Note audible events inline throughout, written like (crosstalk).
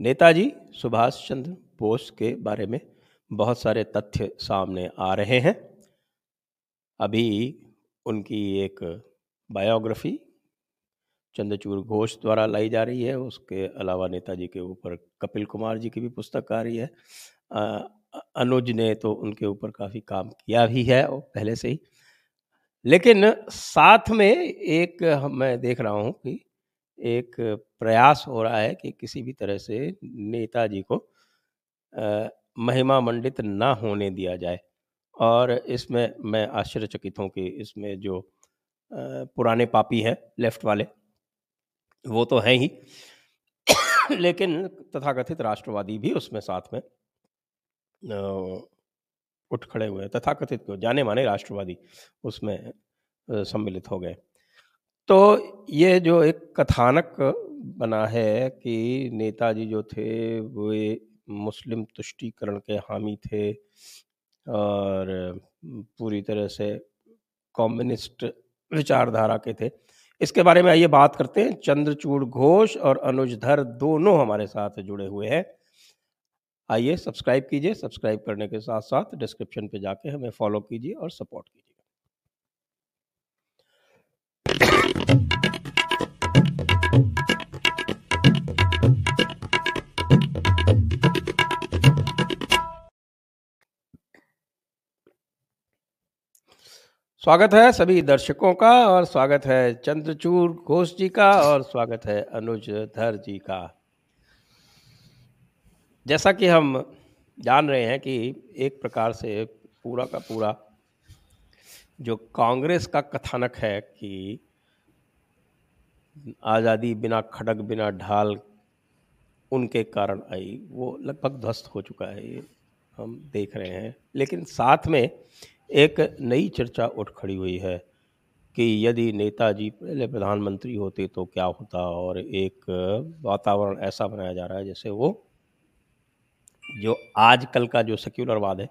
नेताजी सुभाष चंद्र बोस के बारे में बहुत सारे तथ्य सामने आ रहे हैं। अभी उनकी एक बायोग्राफी चंद्रचूर घोष द्वारा लाई जा रही है। उसके अलावा नेताजी के ऊपर कपिल कुमार जी की भी पुस्तक आ रही है। अनुज ने तो उनके ऊपर काफ़ी काम किया भी है और पहले से ही। लेकिन साथ में एक मैं देख रहा हूँ कि एक प्रयास हो रहा है कि किसी भी तरह से नेताजी को महिमा मंडित ना होने दिया जाए। और इसमें मैं आश्चर्यचकित हूँ कि इसमें जो पुराने पापी हैं लेफ़्ट वाले, वो तो हैं ही। लेकिन तथाकथित राष्ट्रवादी भी उसमें साथ में उठ खड़े हुए तथाकथित जाने माने राष्ट्रवादी उसमें सम्मिलित हो गए। तो ये जो एक कथानक बना है कि नेताजी जो थे, वे मुस्लिम तुष्टिकरण के हामी थे और पूरी तरह से कम्युनिस्ट विचारधारा के थे। इसके बारे में आइए बात करते हैं। चंद्रचूड़ घोष और अनुजधर दोनों हमारे साथ जुड़े हुए हैं। आइए सब्सक्राइब कीजिए। सब्सक्राइब करने के साथ साथ डिस्क्रिप्शन पे जाके हमें फॉलो कीजिए और सपोर्ट कीजिए। स्वागत है सभी दर्शकों का और स्वागत है चंद्रचूर घोष जी का और स्वागत है अनुज धर जी का। जैसा कि हम जान रहे हैं कि एक प्रकार से पूरा का पूरा जो कांग्रेस का कथानक है कि आज़ादी बिना खड़ग, बिना ढाल उनके कारण आई, वो लगभग ध्वस्त हो चुका है, ये हम देख रहे हैं। लेकिन साथ में एक नई चर्चा उठ खड़ी हुई है कि यदि नेताजी पहले प्रधानमंत्री होते तो क्या होता और एक वातावरण ऐसा बनाया जा रहा है जैसे वो जो आजकल का जो सेक्युलरवाद है,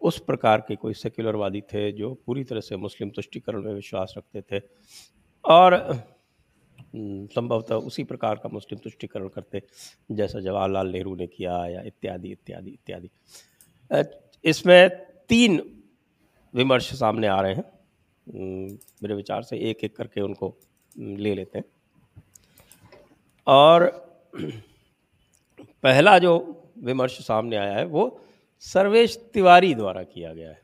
उस प्रकार के कोई सेक्युलरवादी थे जो पूरी तरह से मुस्लिम तुष्टिकरण में विश्वास रखते थे और संभवतः उसी प्रकार का मुस्लिम तुष्टिकरण करते, जैसा जवाहरलाल नेहरू ने किया या इत्यादि इत्यादि इत्यादि। इसमें तीन विमर्श सामने आ रहे हैं। मेरे विचार से एक एक करके उनको ले लेते हैं। और (clears throat) पहला जो विमर्श सामने आया है, वो सर्वेश तिवारी द्वारा किया गया है।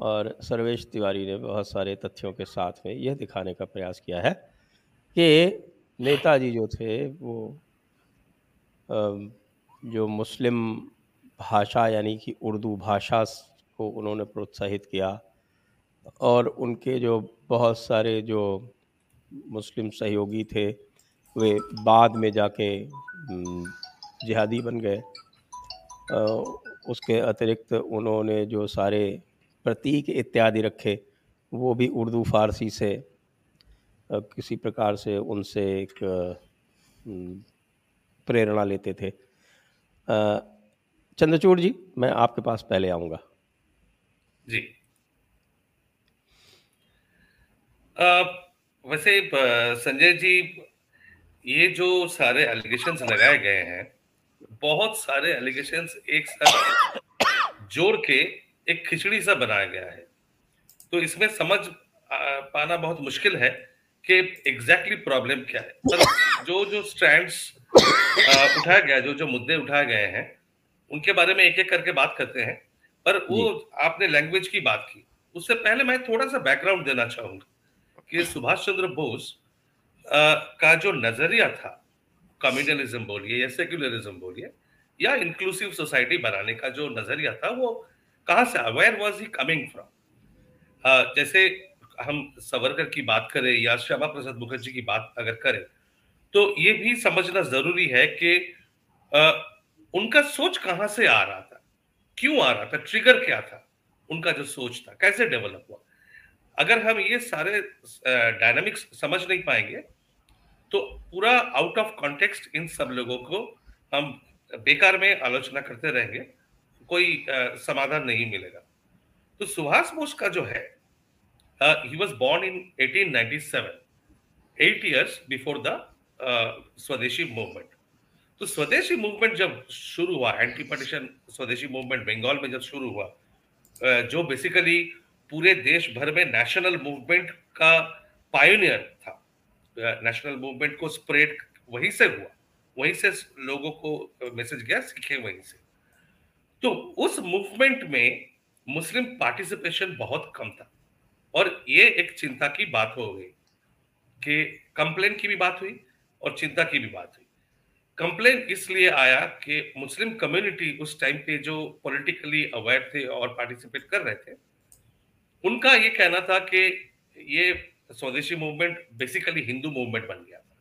और सर्वेश तिवारी ने बहुत सारे तथ्यों के साथ में यह दिखाने का प्रयास किया है कि नेताजी जो थे, वो जो मुस्लिम भाषा यानी कि उर्दू भाषा को उन्होंने प्रोत्साहित किया और उनके जो बहुत सारे जो मुस्लिम सहयोगी थे, वे बाद में जाके जिहादी बन गए। उसके अतिरिक्त उन्होंने जो सारे प्रतीक इत्यादि रखे, वो भी उर्दू, फारसी से किसी प्रकार से उनसे एक प्रेरणा लेते थे। चंद्रचूड़ जी, मैं आपके पास पहले आऊँगा। जी। आ, वैसे संजय जी ये जो सारे एलिगेशन लगाए गए हैं बहुत सारे एलिगेशन एक साथ जोड़ के एक खिचड़ी सा बनाया गया है। तो इसमें समझ पाना बहुत मुश्किल है कि एग्जैक्टली प्रॉब्लम क्या है। पर जो जो स्ट्रैंड्स उठाया गया जो जो मुद्दे उठाए गए हैं उनके बारे में एक एक करके बात करते हैं। पर वो आपने लैंग्वेज की बात की। उससे पहले मैं थोड़ा सा बैकग्राउंड देना चाहूँगा कि सुभाष चंद्र बोस का जो नज़रिया था कम्युनलिज्म बोलिए या सेक्युलरिज्म बोलिए या इंक्लूसिव सोसाइटी बनाने का जो नज़रिया था वो कहाँ से aware was he coming from जैसे हम सवरकर की बात करें या श्यामा प्रसाद मुखर्जी की बात अगर करें तो ये भी समझना ज़रूरी है कि आ, उनका सोच कहाँ से आ रहा था? क्यों आ रहा था? ट्रिगर क्या था? उनका जो सोच था, कैसे डेवलप हुआ? अगर हम ये सारे डायनामिक्स समझ नहीं पाएँगे तो पूरा आउट ऑफ़ कॉन्टेक्स्ट इन सब लोगों को हम बेकार में आलोचना करते रहेंगे, कोई समाधान नहीं मिलेगा। तो सुभाष बोस का जो है ही was born in 1897 eight years before the Swadeshi movement तो स्वदेशी मूवमेंट जब शुरू हुआ anti partition Swadeshi movement Bengal में जब शुरू हुआ जो बेसिकली पूरे देश भर में नेशनल मूवमेंट का पायोनियर था। नेशनल मूवमेंट को स्प्रेड वहीं से हुआ, वहीं से लोगों को मैसेज गया, सीखे वहीं से। तो उस मूवमेंट में मुस्लिम पार्टिसिपेशन बहुत कम था। और ये एक चिंता की बात हो गई कि कंप्लेन की भी बात हुई और चिंता की भी बात हुई। कंप्लेन इसलिए आया कि मुस्लिम कम्युनिटी उस टाइम पे जो पॉलिटिकली अवेयर थे और पार्टिसिपेट कर रहे थे, उनका ये कहना था कि ये swadeshi movement basically Hindu movement बन गया था।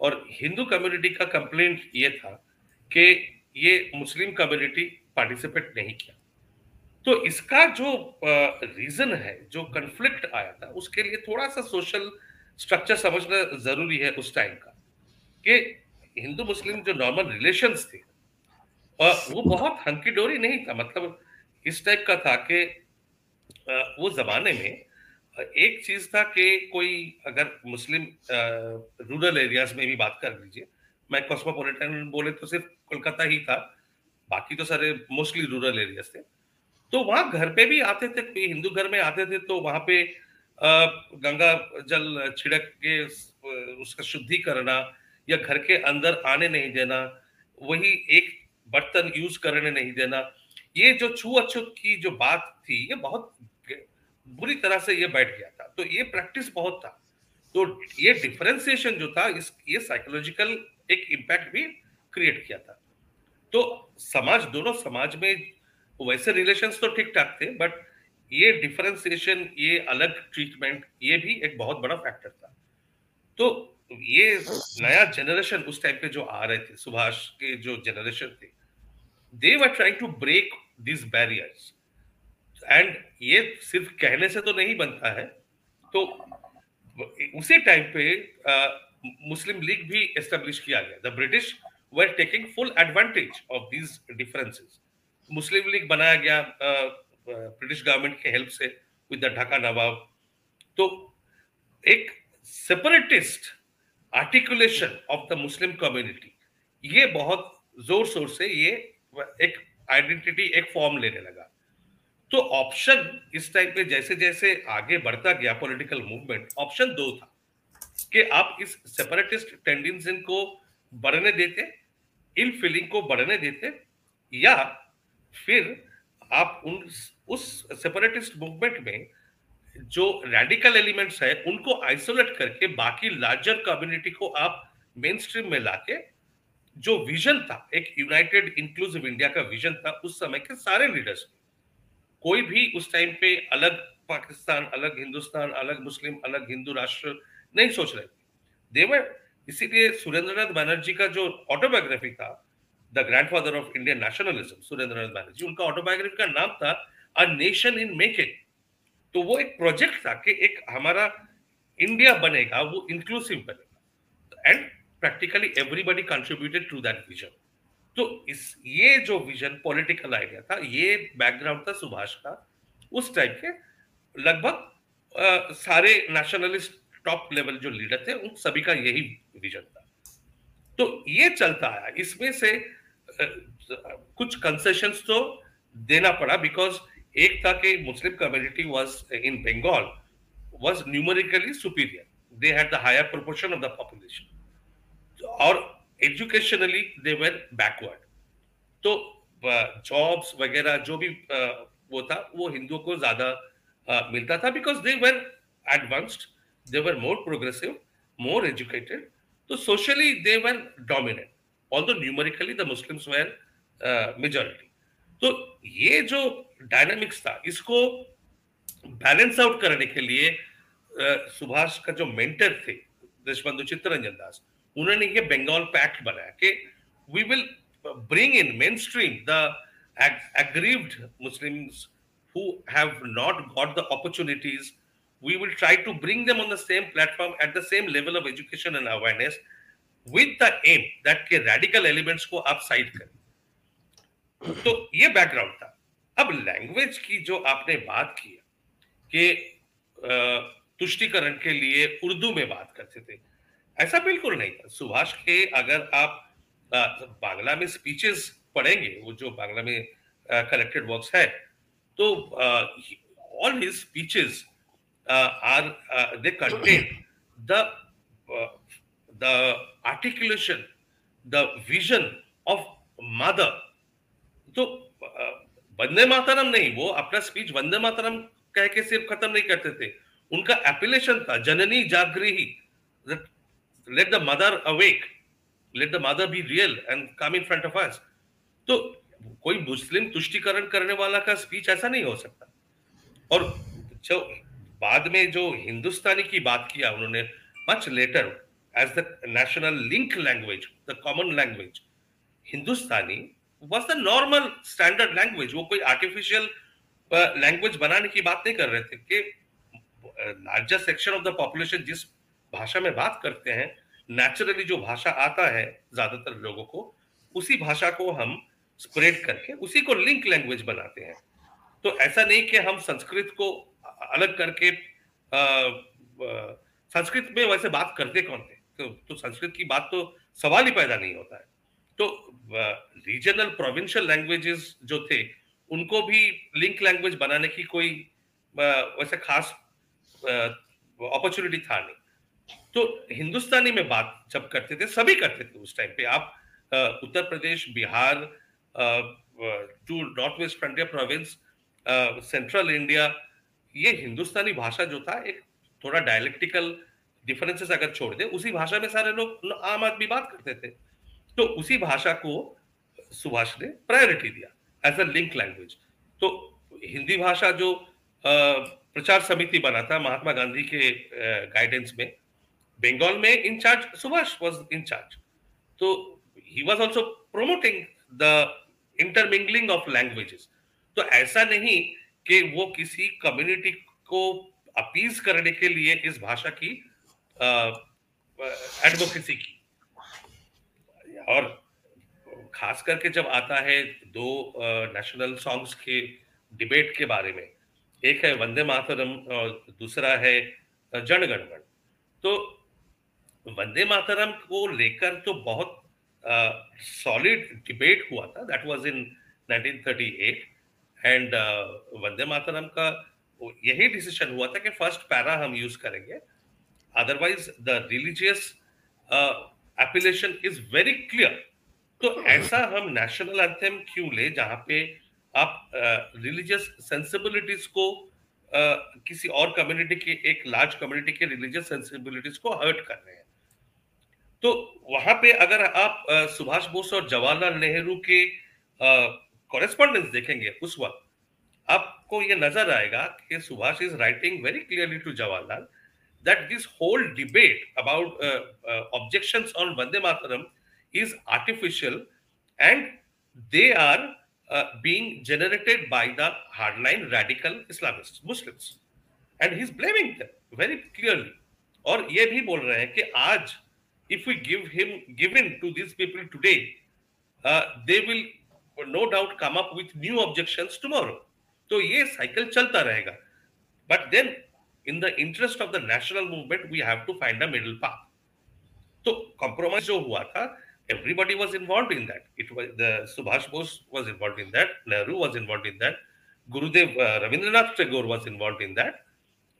और हिंदू कम्युनिटी का कंप्लेंट ये था कि ये मुस्लिम कम्युनिटी पार्टिसिपेट नहीं किया। तो इसका जो रीजन है, जो कंफ्लिक्ट आया था, उसके लिए थोड़ा सा सोशल स्ट्रक्चर समझना ज़रूरी है उस टाइम का कि हिंदू मुस्लिम जो नॉर्मल रिलेशन थे वो बहुत हंकी डोरी नहीं था। मतलब इस टाइप का था कि वो जमाने में एक चीज़ था कि कोई अगर मुस्लिम रूरल एरियाज़ में भी बात कर लीजिए, मैं कॉस्मोपोलिटन बोले तो सिर्फ़ कोलकाता ही था, बाकी तो सारे मोस्टली रूरल एरियाज़ थे। तो वहाँ घर पे भी आते थे, कोई हिंदू घर में आते थे तो वहाँ पे गंगा जल छिड़क के उसका शुद्धि करना या घर के अंदर आने नहीं देना, वही एक बर्तन यूज़ करने नहीं देना, ये जो छूअछूत की जो बात थी, ये बहुत बुरी तरह से ये बैठ गया था। तो ये प्रैक्टिस बहुत था। तो ये डिफरेंशिएशन जो था, इस, ये साइकोलॉजिकल एक इम्पैक्ट भी क्रिएट किया था। तो समाज, दोनों समाज में वैसे रिलेशंस तो ठीक ठाक थे बट ये डिफरेंशिएशन ये अलग ट्रीटमेंट ये भी एक बहुत बड़ा फैक्टर था। तो ये नया जनरेशन उस टाइम पे जो आ रहे थे, सुभाष के जो जनरेशन थे they were trying to break this barriers and ये सिर्फ़ कहने से तो नहीं बनता है तो उसी टाइम पे मुस्लिम लीग भी एस्टेब्लिश किया गया। The British were taking full advantage of these differences Muslim League बनाया गया ब्रिटिश गवर्नमेंट के हेल्प से विद द ढाका नवाब तो एक separatist articulation of the Muslim community ये बहुत ज़ोर शोर से ये एक आइडेंटिटी एक फॉर्म लेने लगा। तो ऑप्शन इस टाइम पे जैसे जैसे आगे बढ़ता गया पॉलिटिकल मूवमेंट ऑप्शन दो था कि आप इस सेपरेटिस्ट टेंडेंसी को बढ़ने देते इन फीलिंग को बढ़ने देते, या फिर आप उन, उस सेपरेटिस्ट मूवमेंट में जो रेडिकल एलिमेंट्स है, उनको आइसोलेट करके बाकी लार्जर कम्युनिटी को आप मेन स्ट्रीम में लाके, जो विजन था, एक यूनाइटेड इंक्लूसिव इंडिया का विजन था, उस समय के सारे लीडर्स कोई भी उस टाइम पे अलग पाकिस्तान, अलग हिंदुस्तान, अलग मुस्लिम, अलग हिंदू राष्ट्र नहीं सोच रहे देवर इसीलिए सुरेंद्रनाथ बनर्जी का जो ऑटोबायोग्राफी था the grandfather of Indian nationalism Surendranath Banerjee, उनका ऑटोबायोग्राफी का नाम था अ नेशन इन मेकिंग तो वो एक प्रोजेक्ट था कि एक हमारा इंडिया बनेगा वो इंक्लूसिव बनेगा। And practically everybody contributed to that vision तो इस ये जो विजन पॉलिटिकल आइडिया था ये बैकग्राउंड था सुभाष का उस टाइप के लगभग सारे नेशनलिस्ट टॉप लेवल जो लीडर थे उन सभी का यही विजन था। तो ये चलता आया। इसमें से आ, कुछ कंसेशन तो देना पड़ा बिकॉज़ एक था कि Muslim community was in Bengal was numerically superior they had the higher proportion of the population और एजुकेशनली दे वेर बैकवर्ड तो जॉब्स वगैरह जो भी वो था, वो हिंदुओं को ज़्यादा मिलता था because they were advanced they were more progressive more educated तो socially they were dominate all numerically the Muslims were majority तो ये जो डायनामिक्स था इसको बैलेंस आउट करने के लिए सुभाष का जो मेंटर थे देशबंधु चित्तरंजन दास उन्होंने ये बंगाल पैक्ट बनाया कि we will bring in mainstream the ag- aggrieved Muslims who have not got the opportunities. We will try to bring them on the same platform at the same level of education and awareness with the aim that के radical elements को आप side करें तो ये background था। अब language की जो आपने बात की, कि तुष्टिकरण के लिए उर्दू में बात करते थे, ऐसा बिल्कुल नहीं था। सुभाष के अगर आप बांग्ला में स्पीचेस पढ़ेंगे, वो जो बांग्ला में कलेक्टेड वर्क्स है तो all his speeches are they contain the the articulation the vision of mother तो वंदे मातरम नहीं, वो अपना स्पीच वंदे मातरम कह के सिर्फ़ खत्म नहीं करते थे। उनका एपिलेशन था, जननी जागृही let the mother awake let the mother be real and come in front of us तो कोई मुस्लिम तुष्टिकरण करने वाला का स्पीच ऐसा नहीं हो सकता। और जो बाद में जो हिंदुस्तानी की बात किया उन्होंने much later as the national link language the common language Hindustani was the normal standard language वो कोई आर्टिफिशियल लैंग्वेज uh, बनाने की बात नहीं कर रहे थे कि largest section of the population जिस भाषा में बात करते हैं नेचुरली जो भाषा आता है ज़्यादातर लोगों को उसी भाषा को हम स्प्रेड करके उसी को लिंक लैंग्वेज बनाते हैं। तो ऐसा नहीं कि हम संस्कृत को अलग करके संस्कृत में वैसे बात करते कौन थे? तो, तो संस्कृत की बात तो सवाल ही पैदा नहीं होता है। तो रीजनल प्रोविंशियल लैंग्वेजेस जो थे, उनको भी लिंक लैंग्वेज बनाने की कोई वैसे खास अपॉर्चुनिटी था नहीं। तो हिंदुस्तानी में बात जब करते थे, सभी करते थे उस टाइम पे। आप Uttar Pradesh, Bihar to north west frontier province central India ये हिंदुस्तानी भाषा जो था, एक थोड़ा डायलेक्टिकल डिफरेंसेस अगर छोड़ दे, उसी भाषा में सारे लोग आम आदमी बात करते थे। तो उसी भाषा को सुभाष ने प्रायोरिटी दिया एज अ लिंक लैंग्वेज तो हिंदी भाषा जो प्रचार समिति बना था महात्मा गांधी के गाइडेंस में बंगाल में इंचार्ज सुभाष वाज इंचार्ज तो he was also promoting the intermingling of languages तो ऐसा नहीं कि वो किसी कम्युनिटी को अपीज करने के लिए इस भाषा की एडवोकेसी की। और खास करके जब आता है दो नेशनल सॉन्ग्स के डिबेट के बारे में, एक है वंदे मातरम और दूसरा है जनगणमन तो वंदे मातरम को लेकर तो बहुत सॉलिड डिबेट हुआ था that was in 1938 and Vande Mataram का यही डिसीज़न हुआ था कि फ़र्स्ट पैरा हम यूज़ करेंगे। Otherwise the religious appellation is very clear तो ऐसा हम नेशनल एंथम क्यों ले जहाँ पे आप रिलीजियस uh, सेंसिबिलिटीज को uh, किसी और कम्युनिटी के एक लार्ज कम्युनिटी के रिलीजियस सेंसिबिलिटीज को हर्ट कर रहे हैं। तो वहाँ पे अगर आप uh, सुभाष बोस और जवाहरलाल नेहरू के कॉरेस्पॉन्डेंस uh, देखेंगे उस वक्त आपको ये नज़र आएगा कि Subhash is writing very clearly to Jawaharlal that this whole debate about uh, uh, objections on Vande Mataram is artificial and they are uh, being generated by the hardline radical Islamists, Muslims. And he's blaming them very clearly. और ये भी बोल रहे हैं कि आज if we give him given to these people today, uh, they will no doubt come up with new objections tomorrow. तो ये साइकिल चलता रहेगा. But then in the interest of the national movement we have to find a middle path तो compromise जो हुआ था everybody was involved in that it was the subhash bose was involved in that nehru was involved in that gurudev uh, ravindranath tagore was involved in that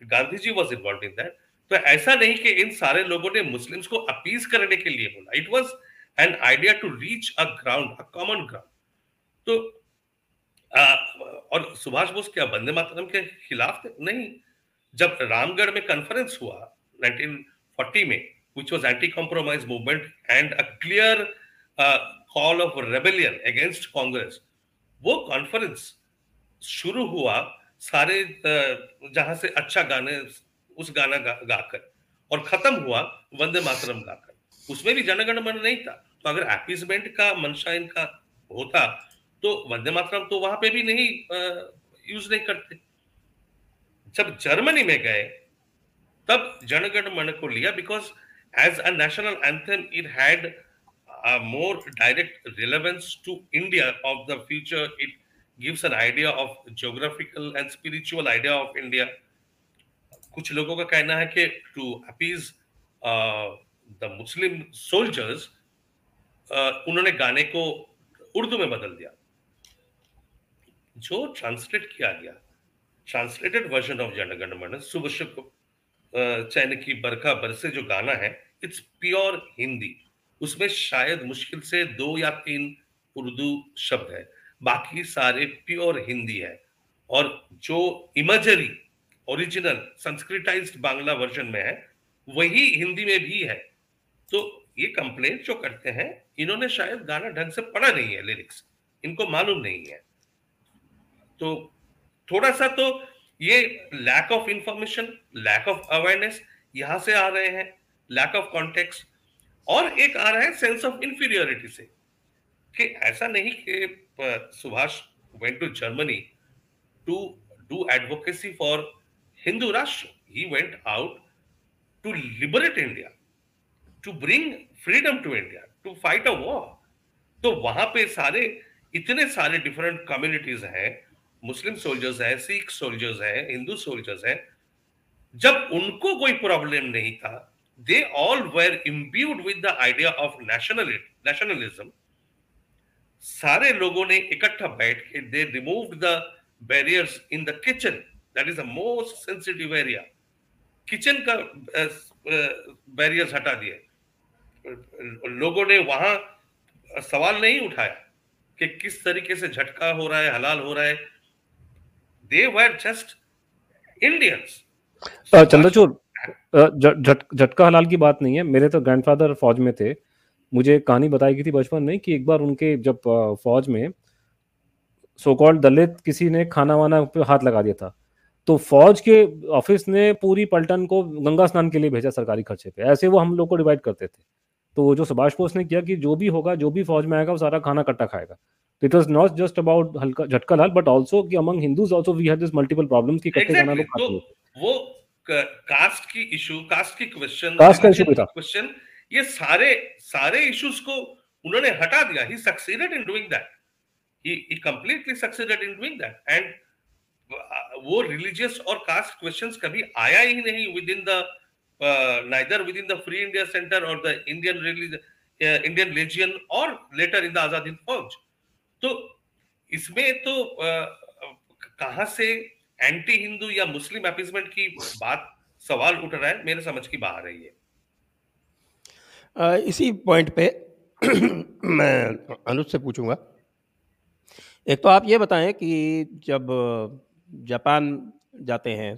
Gandhi ji was involve in that तो ऐसा नहीं कि इन सारे लोगों ने Muslims को appease करने के लिए बोला it was an idea to reach a ground a common ground तो आ, और सुभाष बोस क्या वंदे मातरम के खिलाफ थे नहीं जब रामगढ़ में कॉन्फ्रेंस हुआ 1940 में which was anti-compromise movement and a clear uh, call of rebellion against Congress वो कॉन्फ्रेंस शुरू हुआ सारे uh, जहाँ से अच्छा गाने उस गाना गा, गाकर और खत्म हुआ वंदे मातरम गाकर। उसमें भी जनगण मन नहीं था। तो अगर एपीजमेंट का मंशा इनका होता तो वंदे मातरम तो वहाँ पे भी नहीं यूज़ uh, नहीं करते। जब जर्मनी में गए, तब जनगण मन को लिया because as a national anthem it had more direct relevance to India of the future it gives an idea of geographical and spiritual idea of India कुछ लोगों का कहना है कि to appease the Muslim soldiers उन्होंने गाने को उर्दू में बदल दिया। जो ट्रांसलेट किया गया ट्रांसलेटेड वर्जन ऑफ़ जनगण मन सुबह शुभ चैन की बरखा बरसे जो गाना है इट्स प्योर हिंदी उसमें शायद मुश्किल से दो या तीन उर्दू शब्द है। बाकी सारे प्योर हिंदी है। और जो imagery original Sanskritise Bangla version में है, वही हिंदी में भी है। तो ये कंप्लेंट जो करते हैं, इन्होंने शायद गाना ढंग से पढ़ा नहीं है लिरिक्स इनको मालूम नहीं है। तो थोड़ा सा तो ये lack of information lack of awareness यहाँ से आ रहे हैं लैक ऑफ़ कॉन्टेक्स्ट और एक आ रहा है सेंस ऑफ़ इंफीरियोरिटी से कि ऐसा नहीं कि Subhash went to Germany to do advocacy for Hindu राष्ट्र he went out to liberate India to bring freedom to India to fight a war तो वहाँ पे सारे, इतने सारे डिफरेंट कम्युनिटीज हैं मुस्लिम सोल्जर्स हैं सिख सोल्जर्स हैं हिंदू सोल्जर्स हैं, जब उनको कोई प्रॉब्लम नहीं था they all were imbued with the idea of national nationalism सारे लोगों ने इकट्ठा बैठ के they remove the barriers in the kitchen that is the most sensitive area kitchen का बैरियर्स हटा दिए। लोगों ने वहाँ सवाल नहीं उठाया कि किस तरीके से झटका हो रहा है, हलाल हो रहा है। They were just Indians Chandrachur झटका हलाल की बात नहीं है। मेरे तो ग्रैंडफादर फौज में थे। मुझे कहानी बताई गई थी बचपन में कि एक बार उनके जब फौज में सो कॉल्ड दलित किसी ने खाना वाना पे हाथ लगा दिया था। तो फौज के ऑफ़िस ने पूरी पलटन को गंगा स्नान के लिए भेजा सरकारी खर्चे पे। ऐसे वो हम लोग को डिवाइड करते थे। तो वो जो सुभाष बोस ने किया कि जो भी होगा जो भी फौज में आएगा वो सारा खाना कट्टा खाएगा। तो it was not just about हल्का झटका लाल बट आल्सो कि among Hindus also we had this multiple problems कि कट्टे खाना लोग खाते तो वो कास्ट की इशू कास्ट की क्वेश्चन कास्ट का इशू था। क्वेश्चन ये सारे सारे इश्यूज़ को उन्होंने हटा दिया। He succeeded in doing that he he completely succeeded in doing that and वो रिलीजियस और कास्ट क्वेश्चंस कभी आया ही नहीं within the neither within the free India centre और द इंडियन इंडियन लेजियन और later in the Azad Hind Fauj तो इसमें तो कहाँ से एंटी हिंदू या मुस्लिम अपीजमेंट की बात, सवाल उठ रहा है, मेरे समझ की बाहर है ये। इसी पॉइंट पे (clears throat) मैं अनुज से पूछूँगा। एक तो आप ये बताएँ कि जब जापान जाते हैं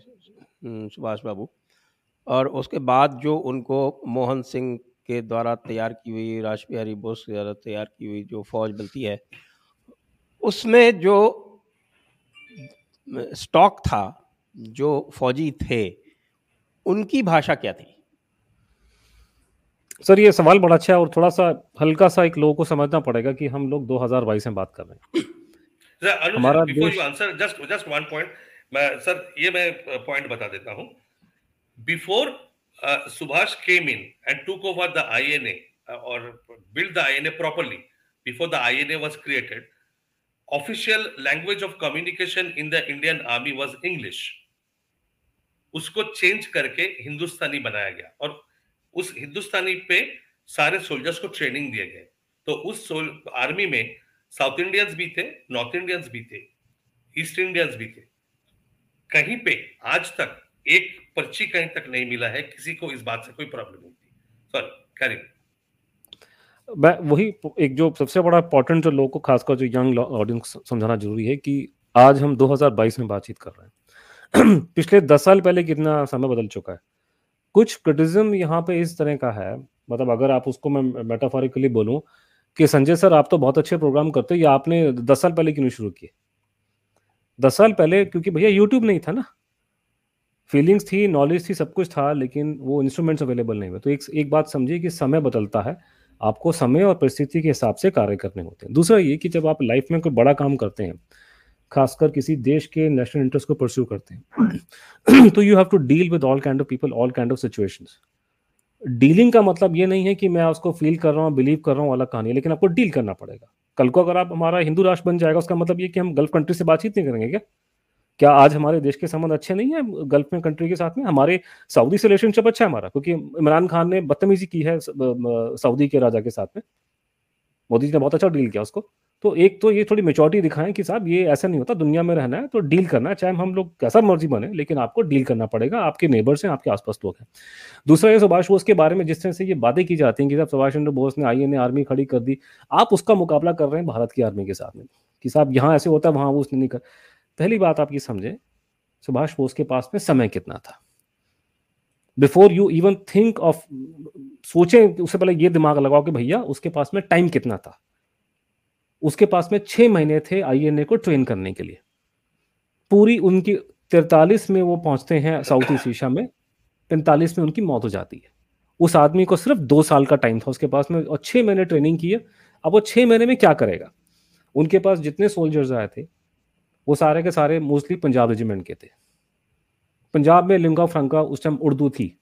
सुभाष बाबू, और उसके बाद जो उनको मोहन सिंह के द्वारा तैयार की हुई राज बिहारी बोस के द्वारा तैयार की हुई जो फौज मिलती है उसमें जो स्टॉक था जो फौजी थे उनकी भाषा क्या थी? सर ये सवाल बड़ा अच्छा है और थोड़ा सा हल्का सा एक लोगों को समझना पड़ेगा कि हम लोग 2022 में बात कर रहे हैं। हमारा before you answer just just one point मैं सर ये मैं पॉइंट बता देता हूँ। Before Subhash came in and took over the INA और build the INA properly before the INA was created official language of communication in the Indian army was English उसको change करके हिंदुस्तानी बनाया गया और उस हिंदुस्तानी पे सारे सोल्जर्स को ट्रेनिंग दिए गए। तो उस आर्मी में साउथ इंडियंस भी थे नॉर्थ इंडियंस भी थे ईस्ट इंडियंस भी थे। कहीं पे आज तक एक पर्ची कहीं तक नहीं मिला है, किसी को इस बात से कोई प्रॉब्लम नहीं थी। सॉरी करीब मैं वही एक जो सबसे बड़ा इंपॉर्टेंट जो लोगों को, खासकर जो यंग ऑडियंस समझाना ज़रूरी है कि आज हम 2022 में बातचीत कर रहे हैं। (clears throat) पिछले 10 साल पहले कितना समय बदल चुका है? कुछ क्रिटिज्म यहाँ पे इस तरह का है मतलब अगर आप उसको मैं मेटाफोरिकली बोलूँ कि संजय सर, आप तो बहुत अच्छे प्रोग्राम करते हो, या आपने दस साल पहले क्यों शुरू किए? दस साल पहले, क्योंकि भैया यूट्यूब नहीं था ना। फीलिंग्स थी नॉलेज थी, सब कुछ था, लेकिन वो इंस्ट्रूमेंट्स अवेलेबल नहीं हुए। तो एक एक बात समझिए कि समय बदलता है। आपको समय और परिस्थिति के हिसाब से कार्य करने होते हैं। दूसरा ये कि जब आप लाइफ में कोई बड़ा काम करते हैं, खासकर किसी देश के नेशनल इंटरेस्ट को परस्यू करते हैं तो you have to deal with all kind of people all kind of situations dealing का मतलब ये नहीं है कि मैं उसको फील कर रहा हूँ बिलीव कर रहा हूँ, अलग कहानी लेकिन आपको डील करना पड़ेगा। कल को अगर आप हमारा हिंदू राष्ट्र बन जाएगा, उसका मतलब ये कि हम गल्फ कंट्री से बातचीत नहीं करेंगे क्या? क्या आज हमारे देश के संबंध अच्छे नहीं है गल्फ में कंट्री के साथ में? हमारे सऊदी से रिलेशनशिप अच्छा है हमारा, क्योंकि इमरान खान ने बदतमीजी की है सऊदी के राजा के साथ में। मोदी जी ने बहुत अच्छा डील किया उसको। तो एक तो ये थोड़ी मेचोरिटी दिखाएँ कि साहब, ये ऐसा नहीं होता, दुनिया में रहना है तो डील करना है, चाहे हम लोग कैसा मर्ज़ी बने, लेकिन आपको डील करना पड़ेगा, आपके नेबर्स हैं, आपके आसपास लोग हैं। दूसरा ये सुभाष बोस के बारे में, जिस तरह से ये बातें की जाती हैं कि साहब, सुभाष चंद्र बोस ने आई एन आर्मी खड़ी कर दी, आप उसका मुकाबला कर रहे हैं भारत की आर्मी के साथ में। कि साहब, यहाँ ऐसे होता है, वहाँ वो उसने नहीं कर पहली बात आप ये समझें, सुभाष बोस के पास में समय कितना था? Before you even think of सोचें, उससे पहले ये दिमाग लगाओ कि भैया, उसके पास में टाइम कितना था? उसके पास में छह महीने थे आईएनए को ट्रेन करने के लिए। पूरी उनकी तिरतालीस में वो पहुँचते हैं साउथ ईस्ट एशिया में, पैंतालीस में उनकी मौत हो जाती है। उस आदमी को सिर्फ़ दो साल का टाइम था उसके पास में और छह महीने ट्रेनिंग की है। अब वो छह महीने में क्या करेगा? उनके पास जितने सोल्जर्स आए थे वो सारे के सारे मोस्टली पंजाब रेजिमेंट के थे। पंजाब में लिंगा फ्रंका उस टाइम उर्दू थी।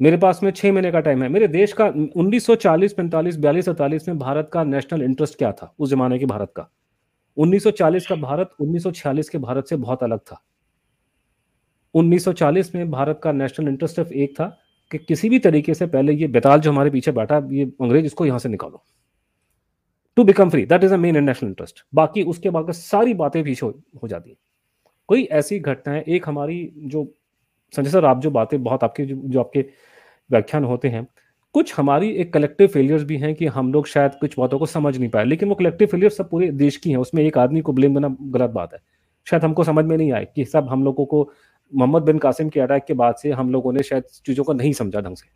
मेरे पास में छह महीने का टाइम है। मेरे देश का 1940 45 42 अड़तालीस में भारत का नेशनल इंटरेस्ट क्या था? उस जमाने के भारत का। 1940 का भारत 1946 के भारत से बहुत अलग था। 1940 में भारत का नेशनल इंटरेस्ट सिर्फ़ एक था कि किसी भी तरीके से पहले ये बेताल जो हमारे पीछे बैठा, ये अंग्रेज़ इसको यहाँ से निकालो। To become free that is a main national interest बाकी उसके बाद सारी बातें पीछे हो हो जाती हैं। कोई ऐसी घटनाएँ एक हमारी जो संजय सर आप जो बातें बहुत आपके जो, जो आपके व्याख्यान होते हैं कुछ हमारी एक कलेक्टिव फेलियर्स भी हैं कि हम लोग शायद कुछ बातों को समझ नहीं पाए। लेकिन वो कलेक्टिव फेलियर सब पूरे देश की हैं उसमें एक आदमी को ब्लेम देना गलत बात है। शायद हमको समझ में नहीं आए कि सब हम लोगों को मोहम्मद बिन कासिम के अटैक के बाद से हम लोगों ने शायद चीज़ों को नहीं समझा ढंग से।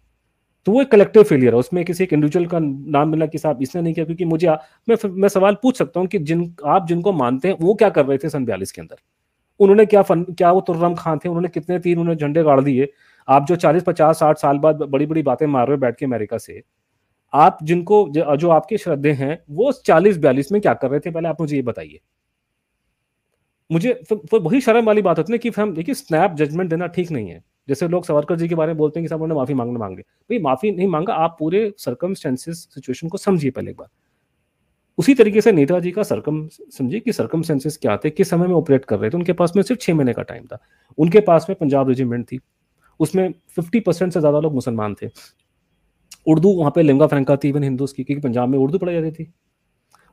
तो वो एक कलेक्टिव फेलियर है उसमें किसी एक इंडिविजुअल का नाम मिला कि साहब इसने नहीं किया क्योंकि मुझे आ, मैं मैं सवाल पूछ सकता हूँ कि जिन आप जिनको मानते हैं वो क्या कर रहे थे सन बयालीस के अंदर? उन्होंने क्या फन क्या वो तुर्रम खान थे? उन्होंने कितने तीन उन्होंने झंडे गाड़ दिए? आप जो चालीस पचास साठ साल बाद बड़ी बड़ी बातें मार रहे हो बैठ के अमेरिका से आप जिनको जो आपके श्रद्धे हैं वो चालीस बयालीस में क्या कर रहे थे? पहले आप मुझे ये बताइए। मुझे वही शर्म वाली बात होती है कि हम देखिए स्नैप जजमेंट देना ठीक नहीं है। जैसे लोग सावरकर जी के बारे में बोलते हैं कि साहब उन्होंने माफ़ी मांगना मांगे। भाई, माफ़ी नहीं मांगा, आप पूरे सर्कमस्टेंसेस सिचुएशन को समझिए पहले एक बार। उसी तरीके से नेताजी का सरकम समझिए कि सरकमस्टेंसेस क्या थे, किस समय में ऑपरेट कर रहे थे, उनके पास में सिर्फ़ छह महीने का टाइम था। उनके पास में पंजाब रेजिमेंट थी। उसमें फिफ्टी परसेंट से ज़्यादा लोग मुसलमान थे। उर्दू वहाँ पे लिंगा फ्रेंका थी इवन हिंदूज की, क्योंकि पंजाब में उर्दू पढ़ाई जाती थी।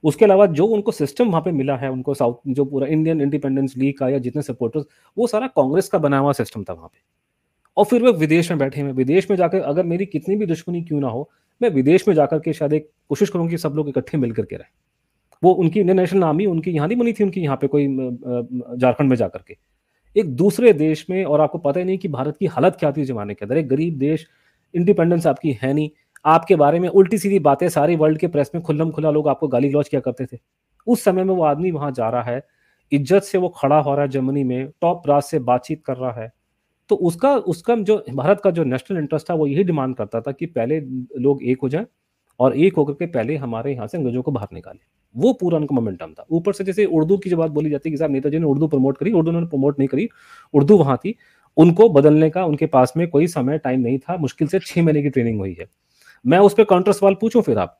उसके अलावा जो उनको सिस्टम वहाँ पे मिला है, उनको साउथ जो पूरा इंडियन इंडिपेंडेंस लीग का या जितने सपोर्टर्स वो सारा कांग्रेस का बना हुआ सिस्टम था वहाँ पे। और फिर वो विदेश में बैठे हुए विदेश में जाकर अगर मेरी कितनी भी दुश्मनी क्यों ना हो, मैं विदेश में जाकर के शायद एक कोशिश करूँ कि सब लोग इकट्ठे मिल करके रहे। वो उनकी इंडियन नेशनल आर्मी उनकी यहाँ नहीं बनी थी, उनकी यहाँ पे कोई झारखंड में जाकर के। एक दूसरे देश में, और आपको पता ही नहीं कि भारत की हालत क्या थी जमाने के अंदर। एक गरीब देश इंडिपेंडेंस आपकी है नहीं। आपके बारे में उल्टी सीधी बातें सारी वर्ल्ड के प्रेस में खुल्लम खुला लोग आपको गाली गलौज किया करते थे। उस समय में वो आदमी वहाँ जा रहा है, इज़्ज़त से वो खड़ा हो रहा है जर्मनी में टॉप राज से बातचीत कर रहा है। तो उसका उसका जो भारत का जो नेशनल इंटरेस्ट था, वो यही डिमांड करता था कि पहले लोग एक हो जाए और एक होकर के पहले हमारे यहाँ से अंग्रेज़ों को बाहर निकाले। वो पूरा उनका मोमेंटम था। ऊपर से जैसे उर्दू की जो बात बोली जाती है कि साहब नेताजी ने उर्दू प्रमोट करी, उर्दू उन्होंने प्रमोट नहीं करी, उर्दू वहाँ थी। उनको बदलने का, उनके पास में कोई समय टाइम नहीं था, मुश्किल से छह महीने की ट्रेनिंग हुई है। मैं उस पर काउंटर सवाल पूछूँ फिर आप?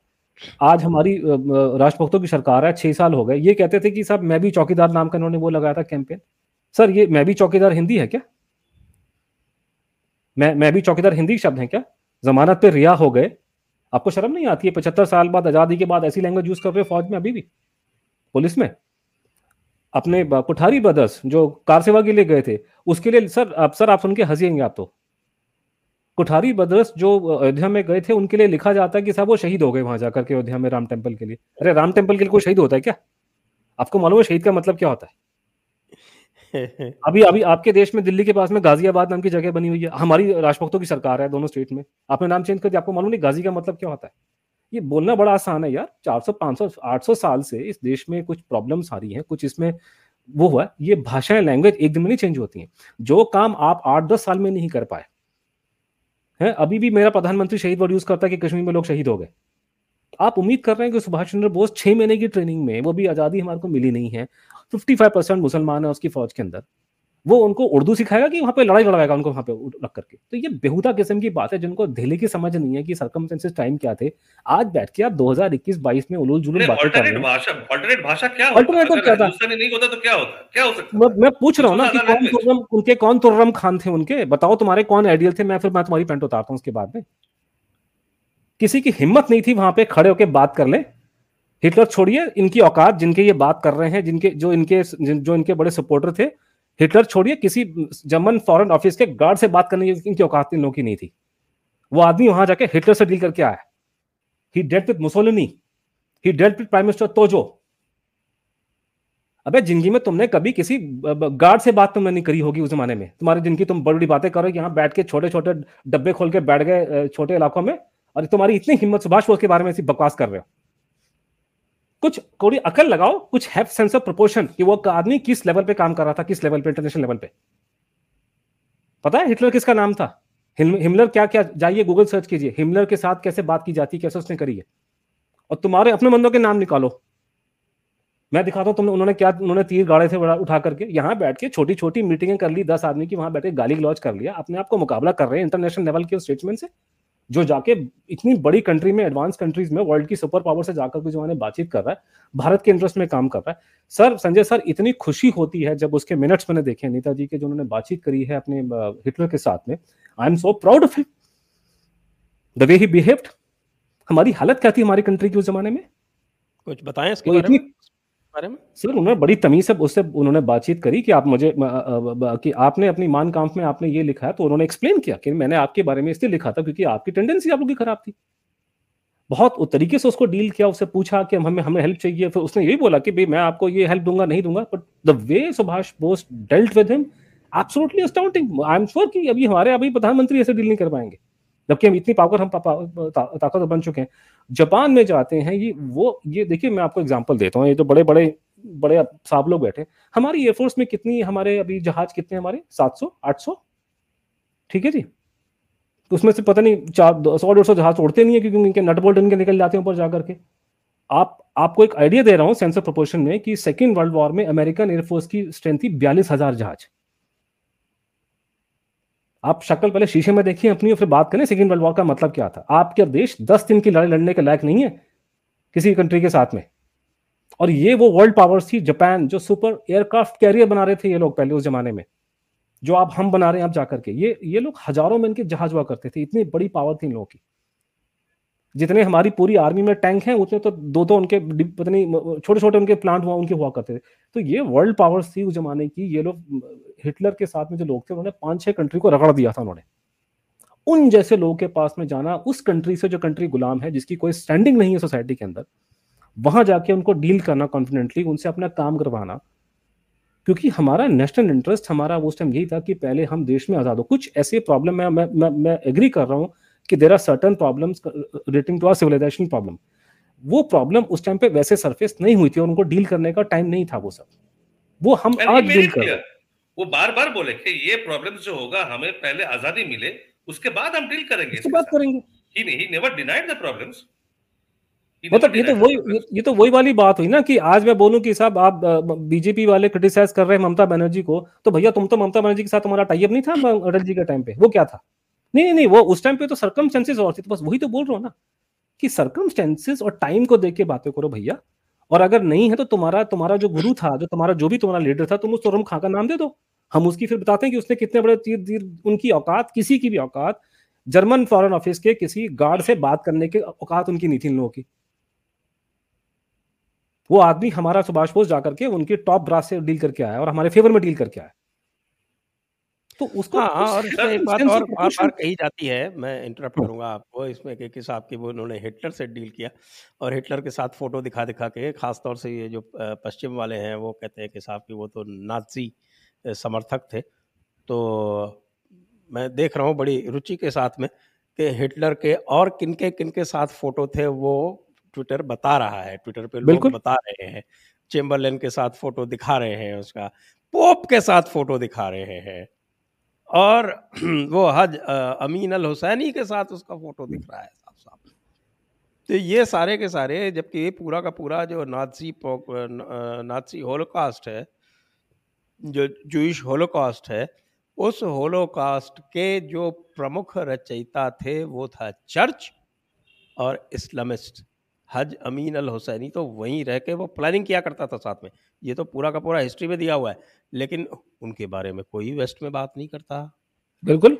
आज हमारी राष्ट्रभक्तों की सरकार है, छह साल हो गए। ये कहते थे कि साहब मैं भी चौकीदार नाम का इन्होंने वो लगाया था कैंपेन सर ये मैं भी चौकीदार हिंदी है क्या? मैं मैं भी चौकीदार हिंदी शब्द है क्या? जमानत पे रिया हो गए। आपको शर्म नहीं आती है? पचहत्तर साल बाद, आज़ादी के बाद ऐसी लैंग्वेज यूज़ कर रहे फौज में अभी भी? पुलिस में? अपने कुठारी ब्रदर्स जो कार सेवा के लिए गए थे, उसके लिए सर, आप सर, आप सुन के हंसीएँगे आप तो। कुठारी ब्रदर्स जो अयोध्या में गए थे, उनके लिए लिखा जाता है कि साहब वो शहीद हो गए वहाँ जाकर के अयोध्या में राम टेंपल के लिए। अरे, राम टेंपल के लिए कोई शहीद होता है क्या? आपको मालूम है शहीद का मतलब क्या होता है? (laughs) अभी अभी आपके देश में दिल्ली के पास में गाजियाबाद नाम की जगह बनी हुई है। हमारी राष्ट्रभक्तों की सरकार है, दोनों स्टेट में। आपने नाम चेंज कर दिया, आपको मालूम नहीं गाजी का मतलब क्या होता है? ये बोलना बड़ा आसान है यार। 400 500 800 साल से इस देश में कुछ प्रॉब्लम्स आ रही हैं, कुछ इसमें वो हुआ ये भाषाएँ लैंग्वेज एक दिन में नहीं चेंज होती हैं। जो काम आप आठ दस साल में नहीं कर पाए हैं, अभी भी मेरा प्रधानमंत्री शहीद वर्ड यूज़ करता है कि कश्मीर में लोग शहीद हो गए। आप उम्मीद कर रहे हैं कि सुभाष चंद्र बोस छह महीने की ट्रेनिंग में वो भी आज़ादी हमारे को मिली नहीं है फिफ्टी फाइव परसेंट मुसलमान है उसकी फौज के अंदर। वो उनको उर्दू सिखाएगा कि वहाँ पे लड़ाई लड़वाएगा उनको वहाँ पे रख करके। तो ये बेहुदा किस्म की बात है जिनको दिल्ली की समझ नहीं है कि सरकमस्टेंसेस टाइम क्या थे। आज बैठ के आप 2021-22 में उलूल जुलूल बातें कर रहे हैं। भाषा अल्टरनेट भाषा क्या अल्टरनेट क्या था? नहीं होता तो क्या होता क्या हो सकता मैं, मैं पूछ रहा हूँ ना कि कौन तुर्रम उनके कौन तुर्रम खान थे उनके? बताओ तुम्हारे कौन आइडियल थे? मैं फिर मैं तुम्हारी पेंट उतारता हूँ उसके बाद में। किसी की हिम्मत नहीं थी वहाँ पे खड़े होकर बात कर ले हिटलर छोड़िए, इनकी औकात, जिनके ये बात कर रहे हैं, जिनके, जो इनके जो इनके बड़े सपोर्टर थे, हिटलर छोड़िए, किसी जर्मन फॉरेन ऑफ़िस के गार्ड से बात करने की इनकी औकात इन लोगों की नहीं थी। वो आदमी वहाँ जाके हिटलर से डील करके आया। He dealt with Mussolini he dealt with prime minister Tojo अबे, ज़िंदगी में तुमने कभी किसी गार्ड से बात तुमने नहीं करी होगी उस जमाने में। तुम्हारी जिनकी तुम बड़ी बड़ी बातें करो यहाँ बैठ के छोटे छोटे डब्बे खोल के बैठ गए छोटे इलाकों में। और तुम्हारी इतनी हिम्मत सुभाष बोस के बारे में ऐसी बकवास कर रहे हो। कुछ थोड़ी अकल लगाओ, कुछ हैव सेंस ऑफ़ प्रोपोर्शन कि वो आदमी किस लेवल पे काम कर रहा था, किस लेवल पे इंटरनेशनल लेवल पे। पता है हिटलर किसका नाम था? हिमलर क्या क्या, जाइए गूगल सर्च कीजिए। हिमलर के साथ कैसे बात की जाती, कैसे उसने करी है। और तुम्हारे अपने बंदों के नाम निकालो। मैं दिखाता हूँ तुमने, उन्होंने क्या, उन्होंने तीर गाड़े थे उठा करके यहाँ बैठ के छोटी छोटी मीटिंगें कर ली, दस आदमी की वहाँ बैठ के गाली गलौज कर लिया, अपने आप को मुकाबला कर रहे हैं इंटरनेशनल लेवल के स्टेटसमैन से। जो जाके इतनी बड़ी कंट्री में एडवांस कंट्रीज़ में वर्ल्ड की सुपर पावर से जाकर के जो है बातचीट कर रहा है भारत के इंटरेस्ट में काम कर रहा है। सर संजय सर इतनी खुशी होती है जब उसके मिनट्स मैंने देखे नेताजी के जो उन्होंने बातचीत करी है अपने हिटलर के साथ में। I am so proud of him the way he behaved हमारी हालत क्या थी हमारी कंट्री की उस जमाने में? कुछ बताएँ इसके बारे में? बारे में? सर, उन्होंने बड़ी तमीज से उससे उन्होंने बातचीत करी कि आप मुझे कि आपने अपनी मान कांफ में आपने ये लिखा है तो उन्होंने एक्सप्लेन किया कि मैंने आपके बारे में इसलिए लिखा था क्योंकि आपकी टेंडेंसी आप लोग की खराब थी। बहुत तरीके से उसको डील किया, उससे पूछा कि हमें हमें हेल्प चाहिए, फिर उसने यही बोला कि भाई मैं आपको ये हेल्प दूँगा, नहीं दूँगा but the way Subhash Bose dealt with him absolutely astounding I am sure कि अभी हमारे अभी प्रधानमंत्री ऐसे डील नहीं कर पाएँगे। जबकि हम इतनी पावर हम ताकत बन चुके हैं। जापान में जाते हैं, ये, वो, ये देखिए, मैं आपको एग्ज़ाम्पल देता हूँ, ये जो बड़े बड़े बड़े साहब लोग बैठे हमारी एयरफोर्स में कितनी हमारे अभी जहाज़ कितने हमारे? सात सौ, आठ सौ? ठीक है जी। तो उसमें से पता नहीं, चार, सौ, डेढ़ सौ जहाज़ उड़ते नहीं है, क्योंकि उनके नट बोल्ट इनके निकल जाते हैं ऊपर जाकर के। आप, आपको एक आइडिया दे रहा हूँ सेंसर प्रोपोर्शन में, कि सेकेंड वर्ल्ड वॉर में अमेरिकन एयरफोर्स की स्ट्रेंथ थी बयालीस हज़ार जहाज़। आप शक्ल पहले शीशे में देखिए, अपनी और फिर बात करें सेकेंड वर्ल्ड वॉर का मतलब क्या था? आपके देश दस दिन की लड़ाई लड़ने के लायक नहीं है किसी कंट्री के साथ में। और ये वो वर्ल्ड पावर्स थी जापान जो सुपर एयरक्राफ्ट कैरियर बना रहे थे ये लोग पहले उस जमाने में, जो आप हम बना रहे हैं, आप जाकर के। ये ये लोग हज़ारों में इनके जहाज़ हुआ करते थे, इतनी बड़ी पावर थी इन लोगों की। जितने हमारी पूरी आर्मी में टैंक हैं उतने तो दो दो उनके पता नहीं छोटे छोटे उनके प्लांट हुआ उनके हुआ करते थे। तो ये वर्ल्ड पावर्स थी उस जमाने की ये लोग हिटलर के साथ में जो लोग थे उन्होंने पाँच छह कंट्री को रगड़ दिया था उन्होंने। उन जैसे लोगों के पास में जाना उस कंट्री से जो कंट्री गुलाम है जिसकी कोई स्टैंडिंग नहीं है सोसाइटी के अंदर वहाँ जाके उनको डील करना कॉन्फिडेंटली उनसे अपना काम करवाना क्योंकि हमारा नेशनल इंटरेस्ट हमारा उस टाइम यही था कि पहले हम देश में आज़ाद हो। कुछ ऐसे प्रॉब्लम मैं मैं मैं, मैं एग्री कर रहा हूँ कि there are certain problems relating to our civilisation problem वो प्रॉब्लम उस टाइम पे वैसे सरफेस नहीं हुई थी और उनको डील करने का टाइम नहीं था वो सब। वो हम आज डील कर वो बार बार बोले कि ये प्रॉब्लम जो होगा हमें पहले आज़ादी मिले उसके बाद हम डील करेंगे उसके बाद करेंगे। He he never denied the problems मतलब ये तो वही ये तो वही वाली बात हुई ना कि आज मैं बोलूँ कि साहब आप बीजेपी वाले क्रिटिसाइज कर रहे हैं ममता बनर्जी को तो भैया तुम तो ममता बनर्जी के साथ तुम्हारा टाइप नहीं था (clears throat) अटल जी के टाइम पे? वो क्या था? नहीं नहीं नहीं, वो उस टाइम पे तो सर्कमस्टेंसेस और थी तो बस वही तो बोल रहा हूँ ना कि सर्कमस्टेंसेस और टाइम को देख के बातें करो भैया। और अगर नहीं है तो तुम्हारा तुम्हारा जो गुरु था, जो तुम्हारा, जो भी तुम्हारा लीडर था, तुम उस तुरम खां का नाम दे दो। हम उसकी फिर बताते हैं कि उसने कितने बड़े तीर तीर, उनकी औकात, किसी की भी औकात जर्मन फॉरेन ऑफ़िस के किसी गार्ड से बात करने के औकात उनकी नहीं थी इन लोगों की। वो आदमी हमारा सुभाष बोस जाकर के उनके टॉप ब्रास से डील करके आया और हमारे फेवर में डील करके आया। तो उसको हाँ, और इसमें एक बात और बार बार कही जाती है मैं इंटरप्ट हाँ। करूँगा आपको इसमें कि किस आपकी वो उन्होंने हिटलर से डील किया और हिटलर के साथ फ़ोटो दिखा दिखा के खास तौर से ये जो पश्चिम वाले हैं वो कहते हैं कि साहब की वो तो नाजी समर्थक थे। तो मैं देख रहा हूँ बड़ी रुचि के साथ में कि हिटलर के और किनके किनके साथ फ़ोटो थे वो ट्विटर बता रहा है ट्विटर पे लोग बता रहे हैं चेम्बरलेन के साथ फ़ोटो दिखा रहे हैं उसका पोप के साथ फ़ोटो दिखा रहे हैं। और (clears throat) वो हज अमीन अल हुसैनी के साथ उसका फ़ोटो दिख रहा है साफ़ साफ़। तो ये सारे के सारे, जबकि ये पूरा का पूरा जो नाजी नाजी होलोकास्ट है, जो जूश होलोकास्ट है, उस होलोकास्ट के जो प्रमुख रचयिता थे, वो था चर्च और इस्लामिस्ट। हज अमीन अल हुसैनी तो वहीं रह के वो प्लानिंग किया करता था साथ में। ये तो पूरा का पूरा हिस्ट्री में दिया हुआ है। लेकिन उनके बारे में कोई वेस्ट में बात नहीं करता। बिल्कुल।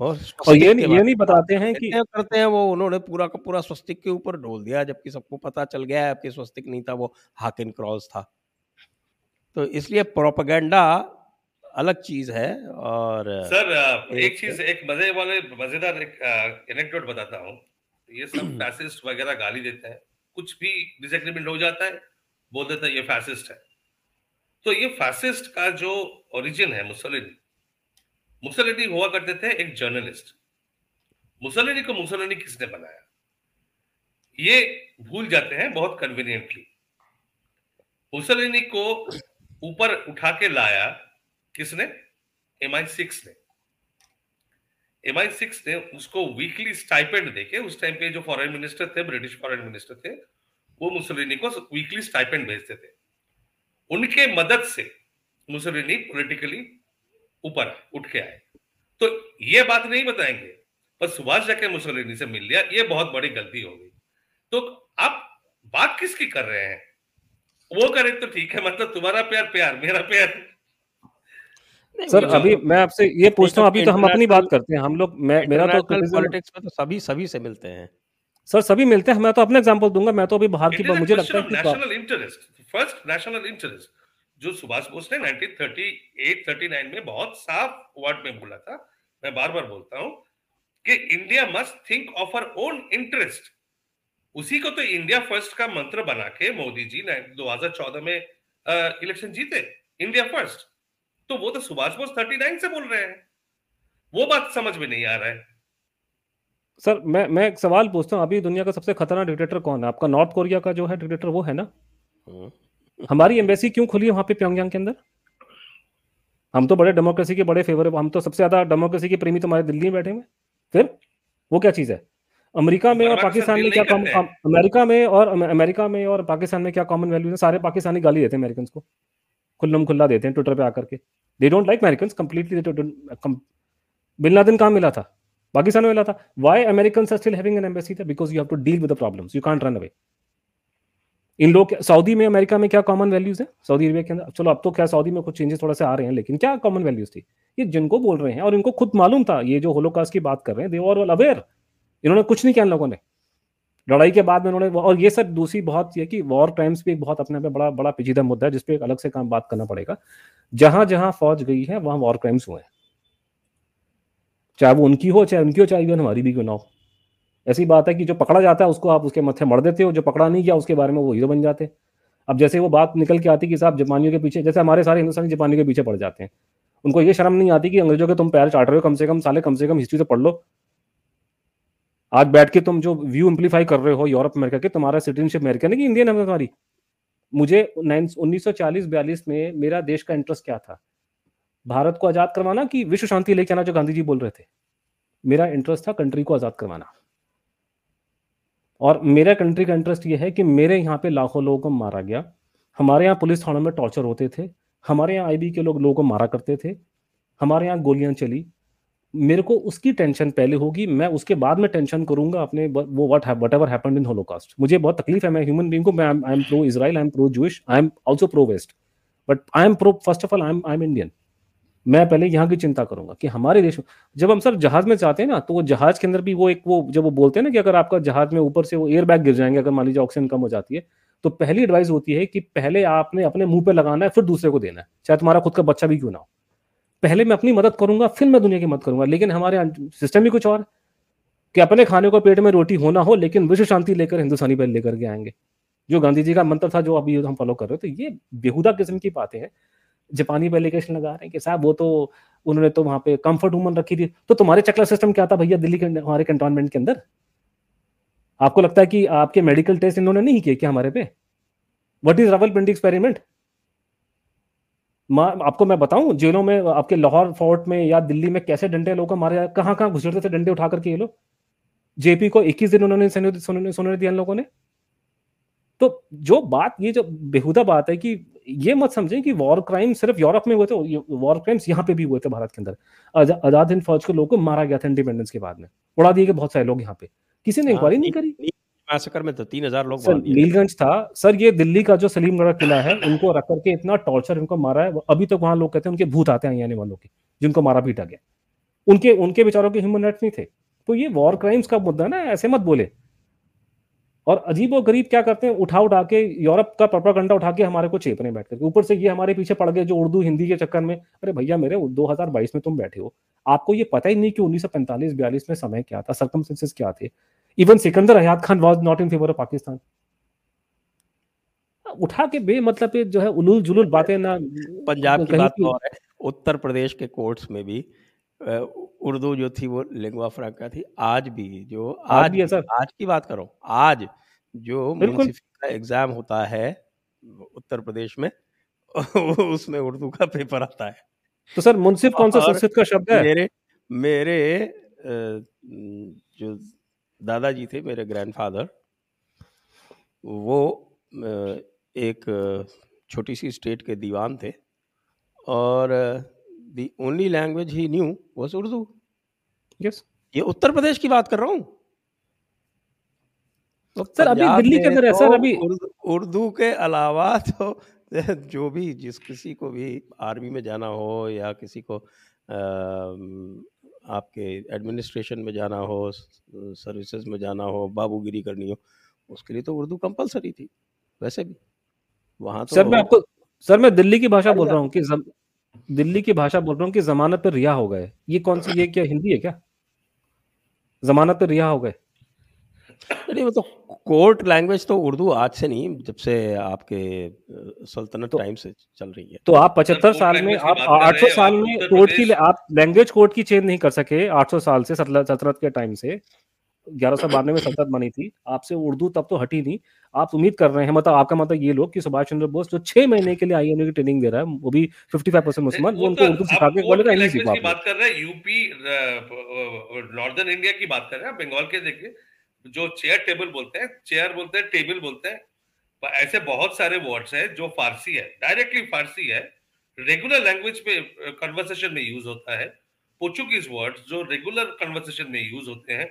और और ये नहीं ये नहीं बताते हैं कि करते हैं वो उन्होंने पूरा का पूरा स्वस्तिक के ऊपर ढोल दिया जबकि सबको पता चल गया है कि स्वस्तिक नहीं था वो हाकिन क्रॉस था। तो इसलिए प्रोपेगेंडा अलग चीज़ है और सर एक चीज़ एक मज़े वाले मज़ेदार एक एनेक्डोट बताता हूँ। ये सब (clears throat) फैसिस्ट वगैरह गाली देते हैं। कुछ भी डिसएग्रीमेंट हो जाता है बोल देता है ये फैसिस्ट है। तो ये फैसिस्ट का जो ओरिजिन है मुसलिनी मुसलिनी हुआ करते थे एक जर्नलिस्ट मुसलिनी को मुसलिनी किसने बनाया? ये भूल जाते हैं बहुत कन्वीनियंटली मुसलिनी को ऊपर उठा के लाया किसने? एम आई सिक्स ने। एम आई सिक्स ने उसको वीकली स्टाइपेंड देके, उस टाइम पे जो फॉरेन मिनिस्टर थे ब्रिटिश फॉरेन मिनिस्टर थे, वो मुसलिनी को वीकली स्टाइपेंड भेजते थे। उनके मदद से मुसलिनी पॉलिटिकली ऊपर उठ के आए। तो ये बात नहीं बताएँगे पर सुभाष जाके मुसलिनी से मिल लिया, ये बहुत बड़ी गलती हो गई। तो आप बात किसकी कर रहे हैं? वो करें तो ठीक है मतलब तुम्हारा प्यार प्यार, मेरा प्यार। सर अभी मैं आपसे ये पूछता हूँ अभी तो हम अपनी बात करते हैं। हम लोग मैं मेरा तो पॉलिटिक्स में तो सभी सभी से मिलते हैं। सर सभी मिलते हैं। मैं तो अपना एग्जांपल दूँगा। मैं तो अभी बाहर की मुझे लगता है national interest first national interest जो सुभाष बोस ने 1938 39 में बहुत साफ़ वर्ड में बोला था मैं बार बार बोलता हूँ कि India must think of our own interest उसी को तो इंडिया फ़र्स्ट का मंत्र बना के मोदी जी 2014 में इलेक्शन जीते। इंडिया फ़र्स्ट तो वो तो सुभाष बोस 39 से बोल रहे हैं। वो बात समझ में नहीं आ रहा है। सर मैं मैं एक सवाल पूछता हूँ। अभी दुनिया का सबसे खतरनाक डिक्टेटर कौन है? आपका नॉर्थ कोरिया का जो है डिक्टेटर वो है ना? हम्म। हमारी एम्बेसी क्यों खुली है वहाँ पे प्योंगयांग के अंदर? हम तो बड़े डेमोक्रेसी के बड़े फेवर हम तो सबसे ज़्यादा डेमोक्रेसी के प्रेमी तो दिल्ली में बैठे हुए फिर वो क्या चीज़ है? अमेरिका में और पाकिस्तान में क्या कॉमन अमेरिका में और अमेरिका में और पाकिस्तान में क्या कॉमन वैल्यू है? सारे पाकिस्तानी गाली देते हैं अमेरिकन को। खुल्लम खुल्ला देते हैं ट्विटर पे आकर के। They don't like American completely bin Laden कहाँ मिला था? पाकिस्तान में मिला था। Why American are still having an embassy था because you have to deal with the problems you can't run away in लोग सऊदी में, अमेरिका में क्या कॉमन वैल्यूज़ है? सऊदी अरेबिया के अंदर, चलो अब तो क्या सऊदी में कुछ चेंजेस थोड़ा से आ रहे हैं, लेकिन क्या कॉमन वैल्यूज़ थी? ये जिनको बोल रहे हैं, और इनको खुद मालूम था, ये जो होलोकास्ट की बात कर रहे हैं दे और अवेयर इन्होंने कुछ नहीं किया इन लोगों ने। लड़ाई के बाद में उन्होंने और ये सर दूसरी बहुत ये कि वॉर क्राइम्स भी एक बहुत अपने पे बड़ा बड़ा पेचीदा मुद्दा है जिसपे एक अलग से काम बात करना पड़ेगा। जहाँ जहाँ फौज गई है, वहाँ वॉर क्राइम्स हुए हैं। चाहे वो उनकी हो, चाहे उनकी हो, चाहे इवन हमारी भी क्यों ना हो। ऐसी बात है कि जो पकड़ा जाता है, उसको आप उसके मत्थे मर देते हो, जो पकड़ा नहीं गया, उसके बारे में वो हीरो बन जाते हैं। अब जैसे वो बात निकल के आती कि साहब, जापानियों के पीछे, जैसे हमारे सारे हिंदुस्तानी जापानियों के पीछे पड़ जाते हैं। उनको ये शर्म नहीं आती कि अंग्रेज़ों के तुम पैर चाट रहे हो, कम से कम साले, कम से कम हिस्ट्री तो पढ़ लो। आज बैठ के तुम जो व्यू इम्प्लीफाई कर रहे हो यूरोप, अमेरिका के, तुम्हारा सिटीजनशिप अमेरिकन है कि इंडियन है तुम्हारी। मुझे उन्नीस सौ में मेरा देश का इंटरेस्ट क्या था? भारत को आज़ाद करवाना कि विश्व शांति लेके आना जो गांधी जी बोल रहे थे? मेरा इंटरेस्ट था कंट्री को आज़ाद करवाना। और मेरा कंट्री का इंटरेस्ट ये है कि मेरे यहाँ पे लाखों लोगों को मारा गया। हमारे यहाँ पुलिस थानों में टॉर्चर होते थे। हमारे यहाँ आईबी के लोग, लोगों को मारा करते थे। हमारे यहाँ गोलियाँ चली। मेरे को उसकी टेंशन पहले होगी, मैं उसके बाद में टेंशन करूँगा अपने वो what whatever happened in Holocaust मुझे बहुत तकलीफ़ है, मैं ह्यूमन बीइंग को, मैं I am pro Israel I am pro Jewish I am also pro west but I am pro first of all I am I am Indian मैं पहले यहाँ की चिंता करूँगा कि हमारे देश में, जब हम सर जहाज़ में जाते हैं ना तो वो जहाज़ के अंदर भी वो एक वो, जब वो बोलते हैं ना कि अगर आपका जहाज़ में ऊपर से वो एयर बैग गिर जाएँगे, अगर मान लीजिए ऑक्सीजन कम हो जाती है तो पहली एडवाइस होती है कि पहले आपने अपने मुँह पे लगाना है, फिर दूसरे को देना है, चाहे तुम्हारा खुद का बच्चा भी क्यों ना हो। पहले मैं अपनी मदद करूँगा, फिर मैं दुनिया की मदद करूँगा। लेकिन हमारे सिस्टम ही कुछ और। कि अपने खाने को पेट में रोटी होना हो, लेकिन विश्व शांति लेकर हिंदुस्तानी पहले लेकर के आएँगे। जो गांधी जी का मंत्र था, जो अभी हम फॉलो कर रहे हो तो ये बेहुदा किस्म की बातें हैं। जापानी पे एलिगेशन लगा रहे हैं कि साहब, वो तो उन्होंने तो वहाँ पे कंफर्ट वूमन रखी थी। तो तुम्हारे चकला सिस्टम क्या था भैया दिल्ली के हमारे कंटोनमेंट के अंदर? आपको लगता है कि आपके मेडिकल टेस्ट इन्होंने नहीं किए क्या हमारे पे? What is Rawalpindi experiment आपको मैं बताऊँ जेलों में आपके लाहौर फोर्ट में या दिल्ली में कैसे डंडे लोगों को मारे कहाँ कहाँ घुसरते थे डंडे उठा करके ये लोग? जेपी को 21 दिन उन्होंने सुनने दिया लोगों ने। तो जो बात ये जो बेहुदा बात है कि ये मत समझे कि वॉर क्राइम सिर्फ़ यूरोप में हुए थे वॉर क्राइम्स यहाँ पे भी हुए थे भारत के अंदर। आज़ाद हिंद फौज के लोगों को मारा गया था इंडिपेंडेंस के बाद में। उड़ा दिए गए बहुत सारे लोग यहाँ पे। किसी ने इंक्वायरी हाँ, नहीं करी? मैसेकर में तो तीन हज़ार लोग सर नीलगंज था। सर ये दिल्ली का जो सलीमगढ़ किला है उनको रख करके इतना टॉर्चर इनको मारा है। अभी तक तो वहाँ लोग कहते हैं उनके भूत आते हैं आने वालों के जिनको मारा पीटा गया। उनके उनके विचारों के ह्यूमन राइट्स नहीं थे। तो ये वॉर क्राइम्स का मुद्दा ना ऐसे मत बोले। और अजीब और गरीब क्या करते हैं? उठा उठा के यूरोप का प्रोपागंडा उठा के हमारे को चेप रहे बैठ करके। ऊपर से ये हमारे पीछे पड़ गए जो उर्दू हिंदी के चक्कर में अरे भैया मेरे 2022 में तुम बैठे हो। आपको ये पता ही नहीं कि उन्नीस सौ पैंतालीस बयालीस में समय क्या था सरकमस्टेंसेस क्या थे? Even Sikandar Hayat Khan was not in favour of Pakistan उठा के बे मतलब जो है उलूल जुलूल बातें ना पंजाब की बात और है। उत्तर प्रदेश के कोर्ट्स में भी उर्दू जो थी वो लिंगवा फ्रैंका थी आज भी जो आज, आज भी सर। आज की बात करो आज जो का एग्ज़ाम होता है उत्तर प्रदेश में (laughs) उसमें उर्दू का पेपर आता है। तो सर मुंसिफ कौन सा संस्कृत का शब्द है? मेरे मेरे जो दादाजी थे मेरे ग्रैंडफादर वो एक छोटी सी स्टेट के दीवान थे और the only language he knew was Urdu yes ये उत्तर प्रदेश की बात कर रहा हूँ? सर अभी दिल्ली के अंदर है सर तो अभी उर्दू के अलावा तो (laughs) जो भी जिस किसी को भी आर्मी में जाना हो या किसी को आपके एडमिनिस्ट्रेशन में जाना हो सर्विसेज़ में जाना हो बाबूगिरी करनी हो उसके लिए तो उर्दू कंपलसरी थी वैसे भी। वहाँ तो सर मैं आपको सर मैं दिल्ली की भाषा बोल रहा हूँ कि जम, दिल्ली की भाषा बोल रहा हूँ कि जमानत पर रिहा हो गए। ये कौन सी ये क्या हिंदी है क्या? जमानत पर रिहा हो गए। नहीं मतलब कोर्ट लैंग्वेज तो उर्दू आज से नहीं जब से आपके सल्तनत तो, टाइम से चल रही है। तो आप पचहत्तर साल में आप आठ सौ साल में कोर्ट की आप लैंग्वेज कोर्ट की चेंज नहीं कर सके आठ सौ साल से सल्तनत के टाइम से। ग्यारह सौ बानवे में सल्तनत बनी थी आपसे उर्दू तब तो हटी नहीं। आप उम्मीद कर रहे हैं मतलब आपका मतलब ये लोग कि सुभाष चंद्र बोस जो छह महीने के लिए आई की ट्रेनिंग दे रहा है वो भी फिफ्टी फाइव परसेंट मुसलमान वो उनको तो उर्दू सिखा के बोलेगा इंग्लिश सिखा बात कर रहे हैं यूपी नॉर्दर्न इंडिया की बात कर रहे हैं बंगाल के देखिए। जो चेयर टेबल बोलते हैं चेयर बोलते हैं टेबल बोलते हैं ऐसे बहुत सारे वर्ड्स हैं जो फारसी है डायरेक्टली फारसी है रेगुलर लैंग्वेज में कन्वर्सेशन में यूज़ होता है पोर्चुगीज वर्ड्स जो रेगुलर कन्वर्सेशन में यूज़ होते हैं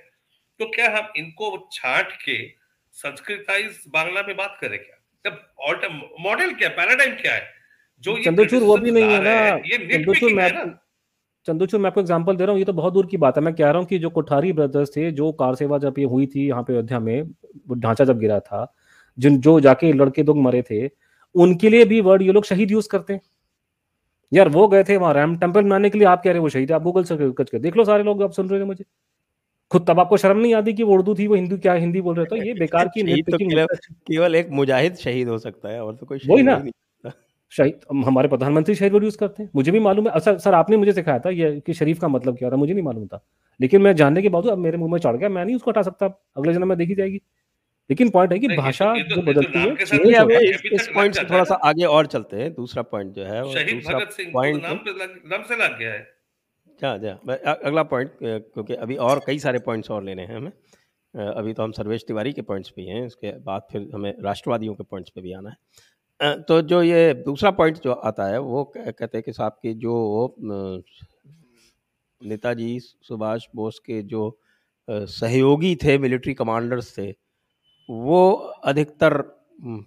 तो क्या हम इनको छाट के संस्कृताइज बांग्ला में बात करें क्या? मॉडल क्या पैराडाइम क्या है? जो चंद्रचूर वो भी नहीं है ना चंद्रचूर मैं चंदूचूर मैं आपको एग्जांपल दे रहा हूँ ये तो बहुत दूर की बात है। मैं कह रहा हूँ कि जो कोठारी ब्रदर्स थे जो कार सेवा जब ये हुई थी यहाँ पे अयोध्या में ढांचा जब गिरा था जिन जो जाके लड़के दो मरे थे उनके लिए भी वर्ड ये लोग शहीद यूज़ करते हैं। यार वो गए थे वहाँ रैम टेंपल बनाने के लिए आप कह रहे हो शहीद आप गूगल से कच कर देख लो सारे लोग आप सुन रहे हो मुझे। खुद तब आपको शर्म नहीं आती कि वो उर्दू थी वो हिंदू क्या हिंदी बोल रहे तो ये बेकार की (laughs) तो केवल एक मुजाहिद शहीद हो सकता है और तो कोई वही ना। शहीद हमारे प्रधानमंत्री शहीद वर्ड यूज़ करते हैं। मुझे भी मालूम है सर सर आपने मुझे सिखाया था ये कि शरीफ का मतलब क्या था मुझे नहीं मालूम था। लेकिन मैं जानने के बाद अब मेरे मुँह में चढ़ गया मैं नहीं उसको हटा सकता। अगले जन्म में देखी जाएगी। लेकिन पॉइंट है कि भाषा तो, जो बदलती है इस, पॉइंट से थोड़ा सा आगे और चलते हैं। दूसरा पॉइंट जो है पॉइंट नाम से लग गया है। क्या जा अगला पॉइंट क्योंकि अभी और कई सारे पॉइंट्स और लेने हैं हमें। अभी तो हम सर्वेश तिवारी के पॉइंट्स पे हैं उसके बाद फिर हमें राष्ट्रवादियों के पॉइंट्स पे भी आना है। तो जो ये दूसरा पॉइंट जो आता है, वो कहते हैं कि साहब की जो नेताजी सुभाष बोस के जो सहयोगी थे मिलिट्री कमांडर्स थे, वो अधिकतर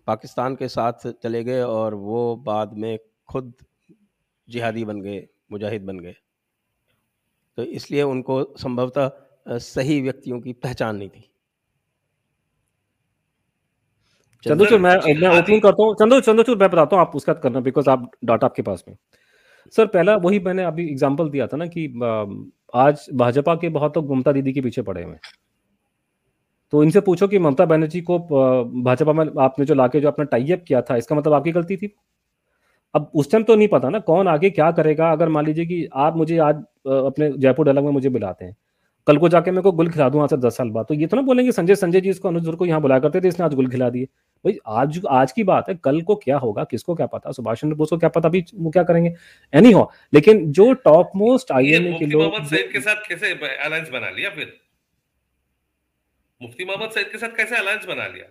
पाकिस्तान के साथ चले गए और वो बाद में खुद जिहादी बन गए, मुजाहिद बन गए। तो इसलिए उनको संभवतः सही व्यक्तियों की पहचान नहीं थी। चंद्रचूर मैं मैं ओपनिंग करता हूँ। चंद्र चंद्रचूर मैं बताता हूँ आप उसका करना बिकॉज़ आप डाटा आपके पास में। सर पहला वही मैंने अभी एग्जांपल दिया था ना कि आज भाजपा के बहुत लोग ममता दीदी के पीछे पड़े हुए तो इनसे पूछो कि ममता बनर्जी को भाजपा में आपने जो लाके जो अपना टाइप किया था इसका मतलब आपकी गलती थी? अब उस टाइम तो नहीं पता ना कौन आगे क्या करेगा? अगर मान लीजिए कि आप मुझे आज अपने जयपुर डायलॉग में मुझे बुलाते हैं। कल को जाके मेरे को गुल खिला दूँ आज से दस साल बाद। तो ये तो ना बोलेंगे संजय संजय जी इसको अनुज को यहाँ बुलाया करते थे इसने आज गुल खिला दिए। भाई आज आज की बात है कल को क्या होगा किसको क्या पता सुभाष चंद्र बोस को क्या पता अभी वो क्या करेंगे एनी हो लेकिन जो टॉप मोस्ट आई एम के लोग के साथ कैसे अलायंस बना लिया फिर? मुफ्ती मोहम्मद सईद के साथ कैसे अलायंस बना लिया?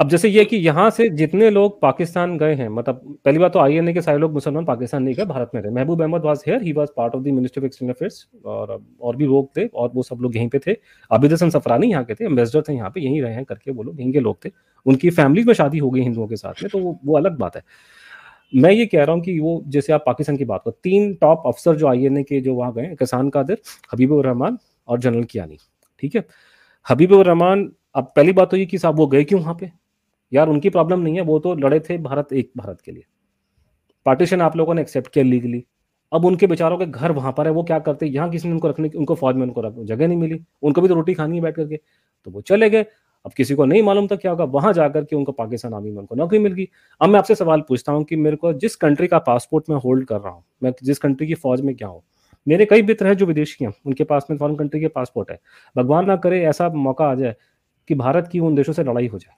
अब जैसे ये कि यहाँ से जितने लोग पाकिस्तान गए हैं मतलब पहली बात तो आईएनए के सारे लोग मुसलमान पाकिस्तान नहीं गए, भारत में रहे Mehboob Ahmed was here he was part of the ministry of external affairs और और भी लोग थे, और वो सब लोग यहीं पे थे। आबिद हसन सफरानी यहाँ के थे एम्बेसडर थे यहाँ पे, यहीं रहे हैं करके वो लोग, यहीं के लोग थे। उनकी फैमिली में शादी हो गई हिंदुओं के साथ में तो वो वो अलग बात है। मैं ये कह रहा हूँ कि वो, जैसे आप पाकिस्तान की बात करो, तीन टॉप अफसर जो आई एन ए के जो वहाँ गए किसान कादिर, हबीबुर रहमान और जनरल कियानी, ठीक है? हबीबुर रहमान, अब पहली बात तो ये कि साहब वो गए क्यों वहाँ पे? यार उनकी प्रॉब्लम नहीं है, वो तो लड़े थे भारत, एक भारत के लिए। पार्टीशन आप लोगों ने एक्सेप्ट किया लीगली अब उनके बेचारों के घर वहाँ पर है, वो क्या करते यहाँ किसी ने उनको रखने उनको फौज में उनको जगह नहीं मिली। उनको भी तो रोटी खानी है बैठ करके। तो वो चले गए। अब किसी को नहीं मालूम था क्या होगा। वहाँ जाकर के उनको पाकिस्तान आर्मी में उनको नौकरी मिल गई। अब मैं आपसे सवाल पूछता हूँ कि मेरे को जिस कंट्री का पासपोर्ट मैं होल्ड कर रहा हूँ, मैं जिस कंट्री की फौज में क्या हूँ? मेरे कई मित्र हैं जो विदेशी हैं, उनके पास में फॉरन कंट्री के पासपोर्ट है। भगवान ना करे ऐसा मौका आ जाए कि भारत की उन देशों से लड़ाई हो जाए।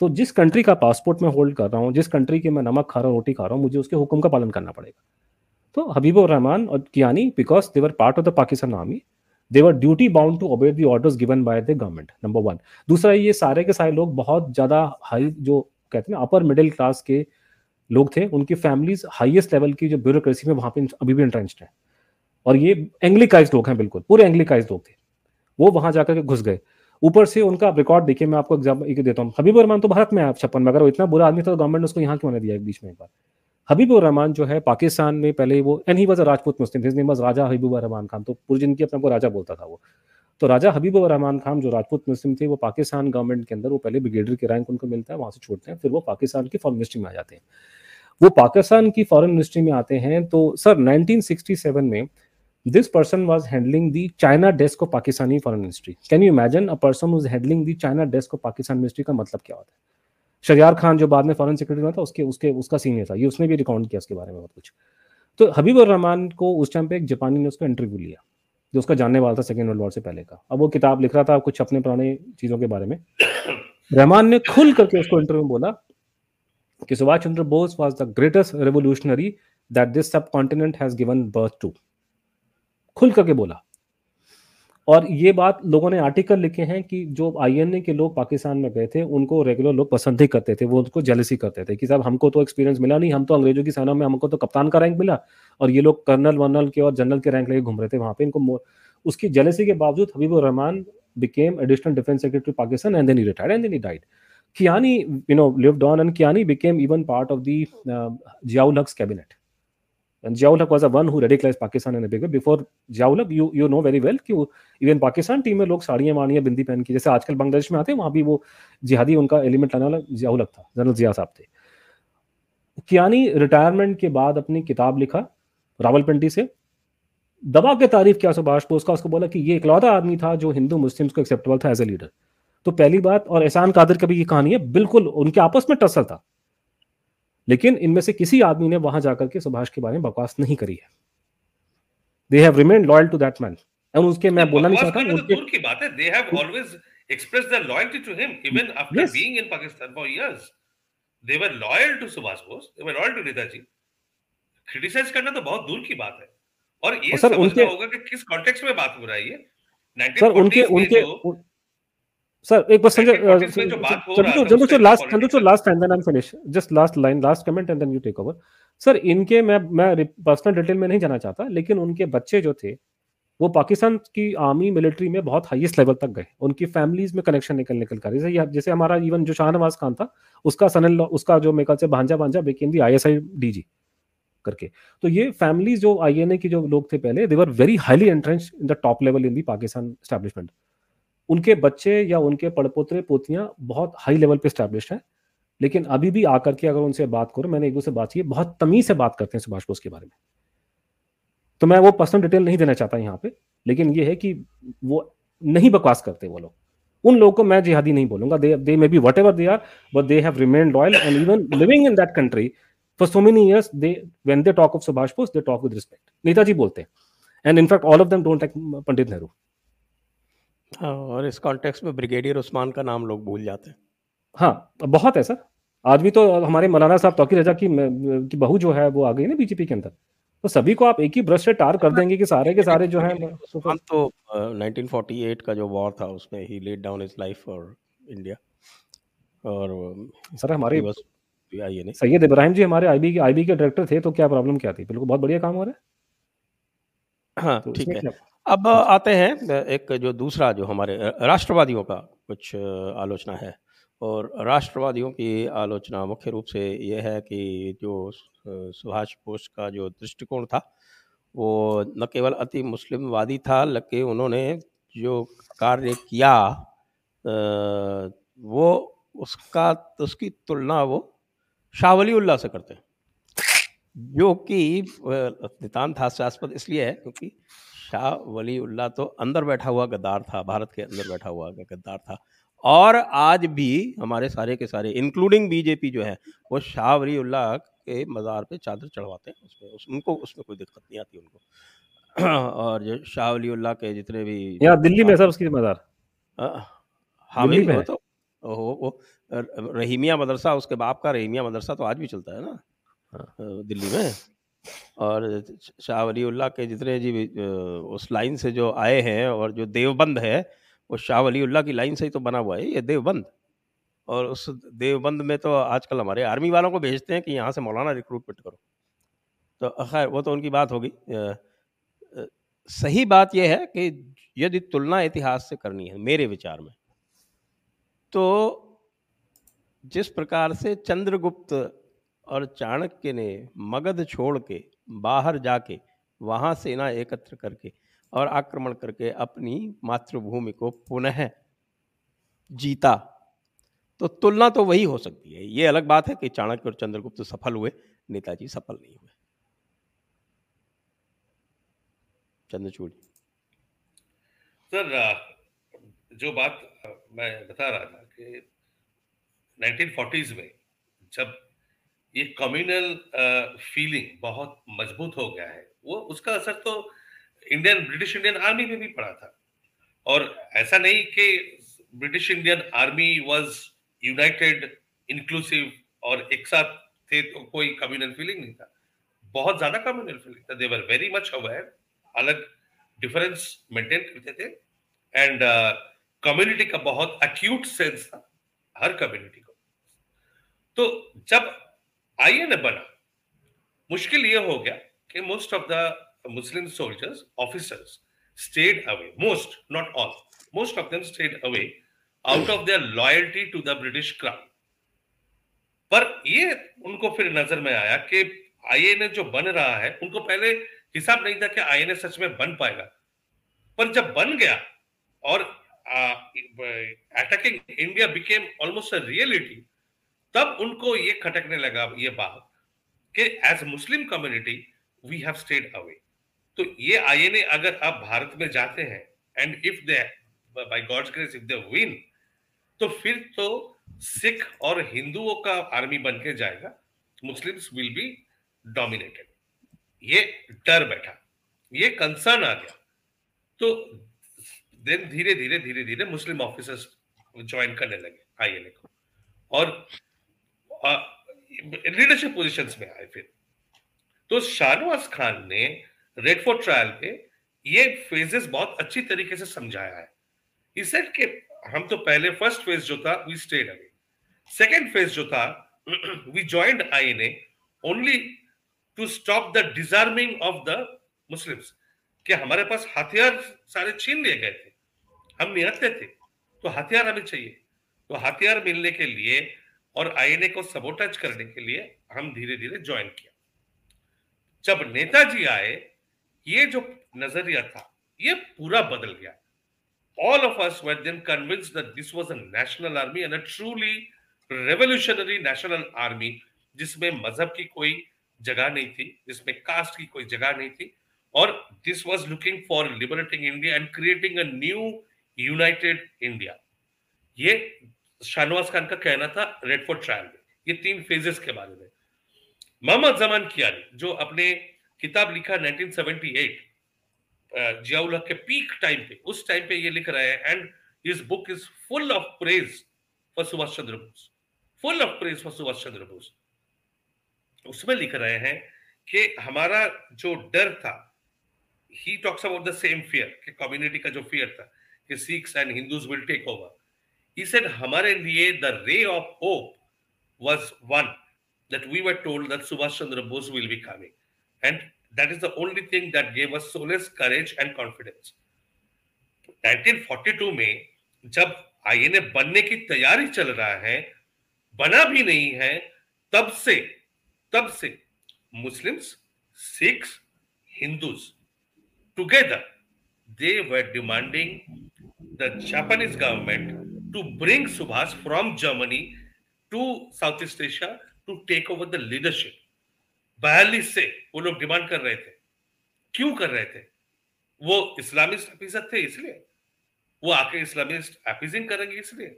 तो जिस कंट्री का पासपोर्ट मैं होल्ड कर रहा हूँ, जिस कंट्री के मैं नमक खा रहा हूँ, रोटी खा रहा हूँ, मुझे उसके हुक्म का पालन करना पड़ेगा। तो हबीबुर रहमान और Kiani because they were part of the Pakistan army they were duty bound to obey the orders given by the government number one दूसरा, ये सारे के सारे लोग बहुत ज़्यादा हाई जो कहते हैं अपर मिडिल क्लास के लोग थे, उनकी फैमिलीज़ हाईएस्ट लेवल की जो ब्यूरोक्रेसी में वहाँ पे अभी भी इंट्रेंस्ड है। और ये एंग्लिकाइज लोग हैं, बिल्कुल, पूरे एंग्लिकाइज लोग थे। वो वहाँ जाकर के घुस गए। ऊपर से उनका रिकॉर्ड देखिए, मैं आपको एग्ज़ाम्पल देता हूँ। हबीब रहमान तो भारत में है छप्पन में, अगर वो इतना बुरा आदमी था तो गवर्नमेंट ने उसको यहाँ क्यों दिया एक बीच में एक बार? हबीबुर रहमान जो है, पाकिस्तान में पहले वो and he was Rajput Muslim his name Raja Habibur Rahman Khan तो पूरी ज़िंदगी अपने को राजा बोलता था वो। तो राजा हबीबुर रहमान खान जो राजपूत मुस्लिम थे, वो पाकिस्तान गवर्नमेंट के अंदर, वो पहले ब्रिगेडियर के रैंक उनको मिलता है, वहाँ से छोड़ते हैं, फिर वो पाकिस्तान की फॉरन मिनिस्ट्री में आ जाते हैं। वो पाकिस्तान की फॉरन मिनिस्ट्री में आते हैं तो सर 1967 में this person was handling the China desk of Pakistani foreign ministry. Can you imagine a person who's handling the China desk of Pakistan ministry का मतलब क्या होता है? शरियार खान जो बाद में फॉरेन सेक्रेटरी बना था, उसके उसके, उसका सीनियर था। ये उसने भी रिकॉर्ड किया उसके बारे में बहुत कुछ। तो हबीब रहमान को उस टाइम पे एक जापानी ने उसका इंटरव्यू लिया, जो उसका जानने वाला था सेकेंड वर्ल्ड वॉर से पहले का। अब वो किताब लिख रहा था कुछ अपने पुराने चीज़ों के बारे में। रहमान ने खुल करके उसको इंटरव्यू बोला कि Subhash Chandra Bose was the greatest revolutionary that this subcontinent has given birth to खुल करके बोला और ये बात लोगों ने आर्टिकल लिखे हैं कि जो आईएनए के लोग पाकिस्तान में गए थे उनको रेगुलर लोग पसंद ही करते थे वो उनको जेलसी करते थे कि साहब हमको तो एक्सपीरियंस मिला नहीं हम तो अंग्रेज़ों की सेना में हमको तो कप्तान का रैंक मिला और ये लोग कर्नल वर्नल के और जनरल के रैंक लेके घूम रहे थे वहाँ पे इनको उसकी जेलसी के बावजूद Habibur Rahman became additional defense secretary to Pakistan and then he retired and then he died. Kiani, you know, lived on and Kiani became even part of the uh, Ziaul. And Ziaul was the one who radicalized Pakistan in a big way. Before Ziaul you you know very well कि even Pakistan team में लोग साड़ियाँ माड़ियाँ, बिंदी पहन के, जैसे आजकल बांग्लादेश में आते हैं, वहाँ भी वो जिहादी उनका एलिमेंट लाने वाला जियाउल हक था जनरल जिया साहब थे। कियानी रिटायरमेंट के बाद अपनी किताब लिखा, रावलपिंडी से। दबा के तारीफ़ किया सुभाष बोस का, उसको बोला कि ये इकलौता आदमी था जो हिंदू मुस्लिम्स को एक्सेप्टेबल था एज ए लीडर तो पहली बात, और एहसान कादर की भी ये कहानी है, बिल्कुल उनके आपस में टसल था। लेकिन इनमें से किसी आदमी ने वहाँ जाकर के सुभाष के बारे में बकवास नहीं करी है they have remain loyal to that man और उसके मैं बोलना नहीं चाहता उनके दूर की बात है they have always expressed their loyalty to him even after yes. being in Pakistan for years. They were loyal to Subhash Bose. They were loyal to Netaji. Criticise करना तो बहुत दूर की बात है और ये सर उनके होगा कि किस कॉन्टेक्स्ट में बात हो रहा है ये सर उनके उनके Sir, एक बस Sanjay Chandu Chandu sir last Chandu sir last and then I finish just last line last comment and then you take over sir इनके मैं मैं पर्सनल डिटेल में नहीं जाना चाहता लेकिन उनके बच्चे जो थे वो पाकिस्तान की आर्मी मिलिट्री में बहुत हाईएस्ट लेवल तक गए। उनकी फैमिलीज़ में कनेक्शन निकल निकल कर जैसे जैसे हमारा इवन जो शाहनवाज खान था उसका सन उसका जो मेकल से भांजा भांजा बेकिन दी आईएसआई डीजी करके। तो ये फैमिलीज़ जो आईएनए के जो लोग थे पहले they were very highly entrenched in the top level in the Pakistan establishment उनके बच्चे या उनके पड़पोतरे पोतियाँ बहुत हाई लेवल पे स्टैब्लिश हैं। लेकिन अभी भी आकर के अगर उनसे बात करो, मैंने एक दूसरे बात की, बहुत तमीज से बात करते हैं सुभाष बोस के बारे में। तो मैं वो पर्सनल डिटेल नहीं देना चाहता यहाँ पे, लेकिन ये है कि वो नहीं बकवास करते वो लोग। उन लोगों को मैं जिहादी नहीं बोलूँगा। They they may be whatever they are but they have remain loyal and even living in that country for so many years they when they talk of Subhash Bose they talk with respect Netaji बोलते हैं। And in fact all of them don't like Pandit Nehru हाँ और इस context में brigadier Usman का नाम लोग भूल जाते हैं। हाँ बहुत है सर। आज भी तो हमारे मौलाना साहब तोकी रजा की, की बहू जो है वो आ गई ना बीजेपी के अंदर। तो सभी को आप एक ही ब्रश से टार कर देंगे कि सारे के सारे जो हैं उस्मान तो uh, 1948 का जो वॉर था उसमें ही laid down his life for India और सर हमारे बस आइए नहीं। सैयद इब्राहिम जी हमारे आईबी के आईबी के डायरेक्टर थे तो क्या प्रॉब्लम क्या थी? बिल्कुल बहुत बढ़िया काम हो रहा है। हाँ तो ठीक है। अब आते हैं, एक जो दूसरा जो हमारे राष्ट्रवादियों का कुछ आलोचना है। और राष्ट्रवादियों की आलोचना मुख्य रूप से ये है कि जो सुभाष बोस का जो दृष्टिकोण था, वो न केवल अति मुस्लिमवादी था लेकिन उन्होंने जो कार्य किया वो उसका, उसकी तुलना वो शाह वली उल्लाह से करते हैं। जो कि नितान्त हास्यास्पद इसलिए है क्योंकि शाह वली उल्लाह तो अंदर बैठा हुआ गद्दार था भारत के अंदर बैठा हुआ गद्दार था। और आज भी हमारे सारे के सारे इंक्लूडिंग बीजेपी जो है वो शाह वली उल्लाह के मज़ार पे चादर चढ़वाते हैं उसमें उस, उनको उसमें कोई दिक्कत नहीं आती उनको। (clears throat) और जो शाह वली उल्लाह के जितने भी यहाँ दिल्ली में सब उसकी मज़ार? हाँ वो तो वो, वो रहीमिया मदरसा उसके बाप का रहीमिया मदरसा तो आज भी चलता है ना? हाँ। दिल्ली में? और शाह के जितने जी उस लाइन से जो आए हैं और जो देवबंद है, वो शाह की लाइन से ही तो बना हुआ है ये देवबंद। और उस देवबंद में तो आजकल हमारे आर्मी वालों को भेजते हैं कि यहाँ से मौलाना रिक्रूटमेंट करो। तो खैर, वो तो उनकी बात होगी। सही बात यह है कि यदि तुलना इतिहास से करनी है, मेरे विचार में तो जिस प्रकार से चंद्रगुप्त और चाणक्य ने मगध छोड़ के बाहर जाके वहाँ सेना एकत्र करके और आक्रमण करके अपनी मातृभूमि को पुनः जीता। तो तुलना तो वही हो सकती है। ये अलग बात है कि चाणक्य और चंद्रगुप्त सफल हुए, नेताजी सफल नहीं हुए। चंद्रचूड़ सर जो बात मैं बता रहा था कि 1940s में जब ये कम्युनल फीलिंग बहुत मज़बूत हो गया है। वो उसका असर तो इंडियन ब्रिटिश इंडियन आर्मी में भी पड़ा था। और ऐसा नहीं कि British Indian army was united inclusive और एक साथ थे तो कोई कम्युनल फीलिंग नहीं था। बहुत ज़्यादा कम्युनल फीलिंग था। They were very much aware अलग डिफरेंस मेंटेन करते थे। एंड कम्युनिटी uh, का बहुत अक्यूट सेंस था हर कम्युनिटी को। तो जब आई ने बना। मुश्किल ये हो गया कि most of the Muslim soldiers officers stayed away most not all most of them stayed away out of their loyalty to the British crown पर ये उनको फिर नज़र में आया कि आईएनए जो बन रहा है, उनको पहले हिसाब नहीं था कि आईएनए सच में बन पाएगा। पर जब बन गया और attacking India became almost a reality तब उनको ये खटकने लगा, ये बात कि as Muslim community we have stayed away तो ये आईएनए अगर आप भारत में जाते हैं and if they by God's grace if they win तो फिर तो सिख और हिंदुओं का आर्मी बन के जाएगा मुस्लिम्स विल बी डोमिनेटेड ये डर बैठा, ये कंसर्न आ गया। तो देन धीरे धीरे धीरे धीरे मुस्लिम ऑफिसर्स ज्वाइन करने लगे आईएनए को। और लीडरशिप पोजीशंस में आए फिर। तो शाहनवाज खान ने रेड फोर्ट ट्रायल पे ये फेजेस बहुत अच्छी तरीके से समझाया है। इस के हम तो पहले फ़र्स्ट फ़ेज़ जो था we stayed away second phase जो था we joined INA only to stop the disarming of the Muslims कि हमारे पास हथियार सारे छीन लिए गए थे। हम निहत्ते थे तो हथियार हमें चाहिए। तो हथियार मिलने के लिए और आईएनए को सबोटच करने के लिए हम धीरे धीरे ज्वाइन किया। जब नेताजी आए, ये जो नज़रिया था, ये पूरा बदल गया। All of us were then convinced that this was a national army and a truly revolutionary जिसमें मज़हब की कोई जगह नहीं थी, जिसमें कास्ट की कोई जगह नहीं थी, और this was looking for liberating India and creating a new united India ये शाहनवाज खान का कहना था रेड फोर्ट ट्रायल में। ये तीन फेजेस के बारे में। मोहम्मद जमान कियानी जो अपने किताब लिखा 1978 जियाउल हक के पीक टाइम पे, उस टाइम पे ये लिख रहे हैं and his book is full of praise for Subhash Chandra Bose full of praise for Subhash Chandra Bose उसमें लिख रहे हैं कि हमारा जो डर था he talks about the same fear कि कम्युनिटी का जो फियर था, कि Sikhs and Hindus will take over He said, हमारे लिए the ray of hope was one that we were told that Subhash Chandra Bose will be coming. And that is the only thing that gave us solace, courage and confidence. 1942 में जब INA बनने की तैयारी चल रहा है बना भी नहीं है तब से तब से Muslims Sikhs Hindus together they were demanding the Japanese government to bring Subhas from Germany to Southeast Asia to take over the leadership. बयालीस से वो लोग डिमांड कर रहे थे। क्यों कर रहे थे? वो इस्लामिस्ट अफीजत थे इसलिए। वो आके इस्लामिस्ट अपीजिंग करेंगे इसलिए।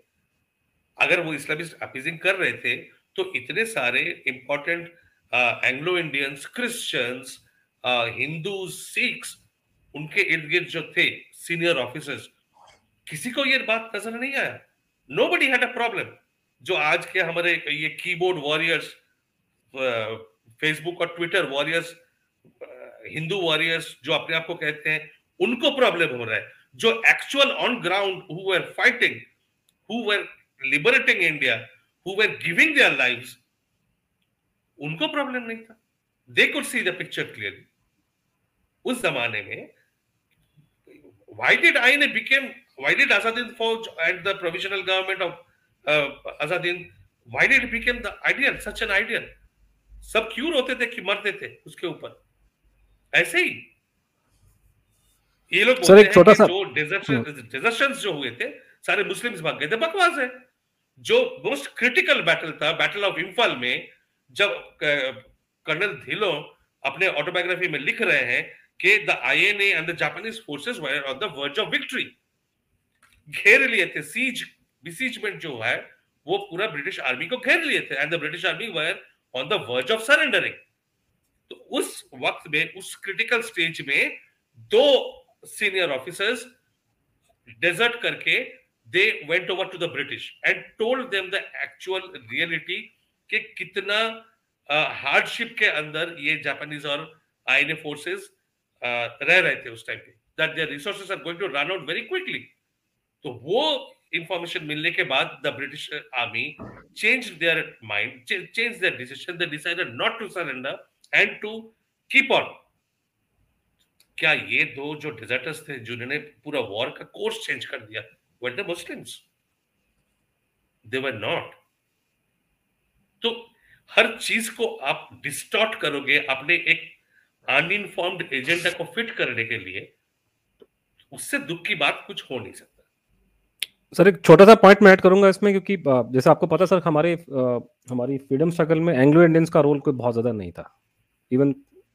अगर वो इस्लामिस्ट अपीजिंग कर रहे थे तो इतने सारे important Anglo Indians Christians Hindu Sikhs उनके इर्द गिर्द जो थे सीनियर ऑफिसर्स किसी को ये बात नज़र नहीं आया? Nobody had a problem जो आज के हमारे ये कीबोर्ड वॉरियर्स फेसबुक और ट्विटर वॉरियर्स हिंदू वॉरियर्स जो अपने आप को कहते हैं, उनको प्रॉब्लम हो रहा है। जो actual on ground who were fighting who were liberating India who were giving their lives उनको प्रॉब्लम नहीं था। They could see the picture clearly उस जमाने में, why did INA became why did Azadin Fauj and the provisional government of uh, Azadin? Why did it became the ideal such an ideal? सब क्यों रोते थे कि मरते थे उसके ऊपर। ऐसे ही। ये लोग सर एक छोटा सा जो डिजर्शन जो हुए थे सारे मुस्लिम्स भाग गए थे। बकवास है। जो मोस्ट क्रिटिकल बैटल था बैटल ऑफ़ इम्फाल में जब कर्नल धिलो अपने ऑटोबायोग्राफी में लिख रहे हैं कि the INA and the Japanese forces were on the verge of victory घेर लिए थे सीज बिसीजमेंट जो है वो पूरा ब्रिटिश आर्मी को घेर लिए थे। And the British army were on the verge of surrendering तो उस वक्त में उस क्रिटिकल स्टेज में दो सीनियर ऑफिसर्स डेजर्ट करके they went over to the British and told them the actual reality कि कितना हार्डशिप uh, के अंदर ये जापानीज और आईएनए फोर्सेस रह रहे थे उस टाइम पे। That their resources are going to run out very quickly तो वो इंफॉर्मेशन मिलने के बाद the British army change their mind change their decision they decided not to surrender and to keep on क्या ये दो जो डिजर्टर्स थे, जिन्होंने पूरा वॉर का कोर्स चेंज कर दिया were the Muslims they were not तो हर चीज़ को आप डिस्टॉर्ट करोगे अपने एक अनइनफॉर्म्ड एजेंडा को फिट करने के लिए, उससे दुख की बात कुछ हो नहीं सकता। सर, एक छोटा सा पॉइंट मैं ऐड करूँगा इसमें क्योंकि जैसे आपको पता सर, हमारे हमारी फ्रीडम स्ट्रगल में एंग्लो इंडियंस का रोल कोई बहुत ज़्यादा नहीं था। Even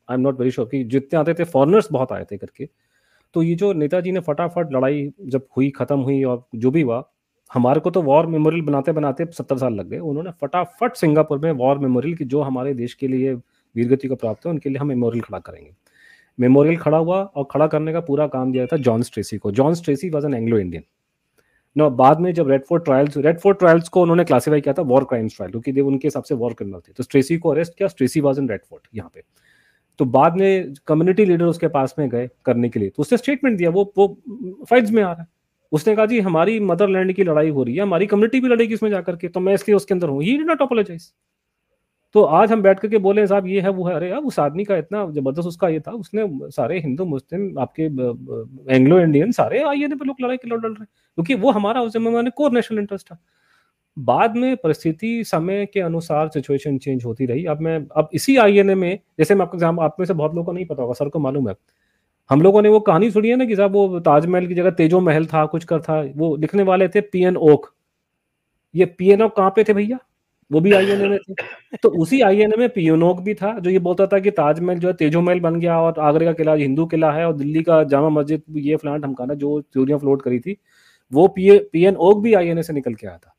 I am not very sure कि जितने आते थे फॉरनर्स बहुत आए थे करके। तो ये जो नेताजी ने फटाफट लड़ाई जब हुई, ख़त्म हुई और जो भी हुआ, हमारे को तो वॉर मेमोरियल बनाते बनाते सत्तर साल लग गए। उन्होंने फटाफट सिंगापुर में वॉर मेमोरियल की जो हमारे देश के लिए वीरगति को प्राप्त है, उनके लिए हम मेमोरियल खड़ा करेंगे। मेमोरियल खड़ा हुआ और खड़ा करने का पूरा काम दिया था जॉन स्ट्रेसी को। John Stracey was an Anglo Indian no बाद में जब Red Fort trials Red Fort trials को उन्होंने क्लासीफाई किया था वॉर क्राइम्स ट्रायल क्योंकि उनके हिसाब से वॉर क्रिमिनल थे। तो स्ट्रेसी को अरेस्ट किया Stracey was in Red Fort यहाँ पे। तो बाद में कम्युनिटी लीडर उसके पास में गए करने के लिए। तो उसने स्टेटमेंट दिया, वो वो फाइट्स में आ रहा है। उसने कहा, जी, हमारी मदरलैंड की लड़ाई हो रही है, हमारी कम्युनिटी भी लड़ेगी इसमें जाकर के तो मैं इसलिए उसके अंदर हूँ। ही नॉट अपोलोजाइज तो आज हम बैठ करके बोले, साहब, ये है, वो है। अरे, यार, उस आदमी का इतना ज़बरदस्त उसका ये था, उसने सारे हिंदू, मुस्लिम, आपके एंग्लो इंडियन सारे आई आइए पे लोग लड़ाई के लड़ रहे क्योंकि वो हमारा उस जमाने कोर नेशनल इंटरेस्ट था। बाद में परिस्थिति समय के अनुसार सिचुएशन चेंज होती रही। अब मैं, अब इसी आईएनए में, जैसे मैं आपको, आप में से बहुत लोगों को नहीं पता होगा, सर को मालूम है। हम लोगों ने वो कहानी सुनी है ना कि साहब वो ताजमहल की जगह तेजो महल था, कुछ कर था, वो लिखने वाले थे पी एन ओक ये पी एन ओक कहाँ पे थे भैया? वो भी आईएनए में थे। तो उसी आईएनए में पियोनोक भी था, जो ये बोलता था कि ताजमहल जो है तेजो महल बन गया और आगरे का किला, हिंदू किला है और दिल्ली का जामा मस्जिद, ये फ्लांट हमकाना जो थ्योरियाँ फ्लोट करी थी वो पी एन ओग भी आईएनए से निकल के आया था।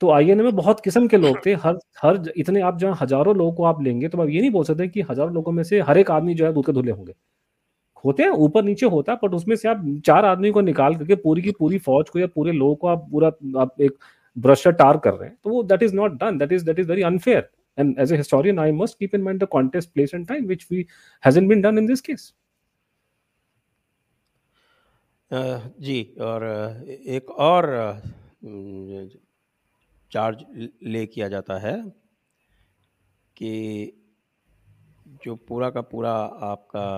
तो आईएनए में बहुत किस्म के लोग थे हर हर इतने आप जहाँ हज़ारों लोगों को आप लेंगे तो आप ये नहीं बोल सकते कि हज़ारों लोगों में से हर एक आदमी जो है दूध के धुले होंगे। होते हैं ऊपर नीचे होता है बट उसमें से आप चार आदमी को निकाल करके पूरी की पूरी फौज को या पूरे लोगों को आप पूरा आप एक ब्रश टार कर रहे हैं तो वो that is not done that is that is very unfair and as historian i must keep in mind the context place and time which we hasn't been done in this case. uh, जी, और एक और charge ले किया जाता है कि जो पूरा का पूरा आपका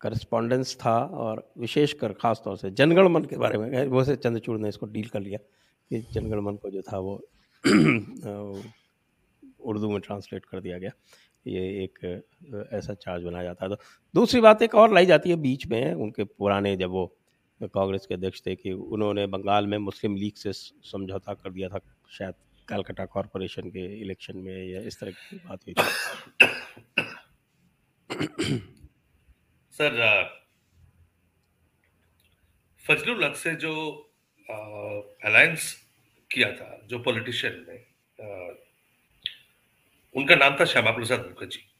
करस्पॉन्डेंस था और विशेषकर ख़ास तौर से जनगण मन के बारे में, वो से चंद्रचूड़ ने इसको डील कर लिया कि जनगण मन को जो था वो (clears throat) उर्दू में ट्रांसलेट कर दिया गया। ये एक ऐसा चार्ज बनाया जाता है। तो दूसरी बात एक और लाई जाती है बीच में उनके पुराने जब वो कांग्रेस के अध्यक्ष थे कि उन्होंने बंगाल में मुस्लिम लीग से समझौता कर दिया था, शायद कलकत्ता कॉरपोरेशन के इलेक्शन में या इस तरह की बात हुई थी। सर फजलुल हक से जो अलायंस किया था, जो पॉलिटिशियन ने उनका नाम था श्यामा प्रसाद मुखर्जी।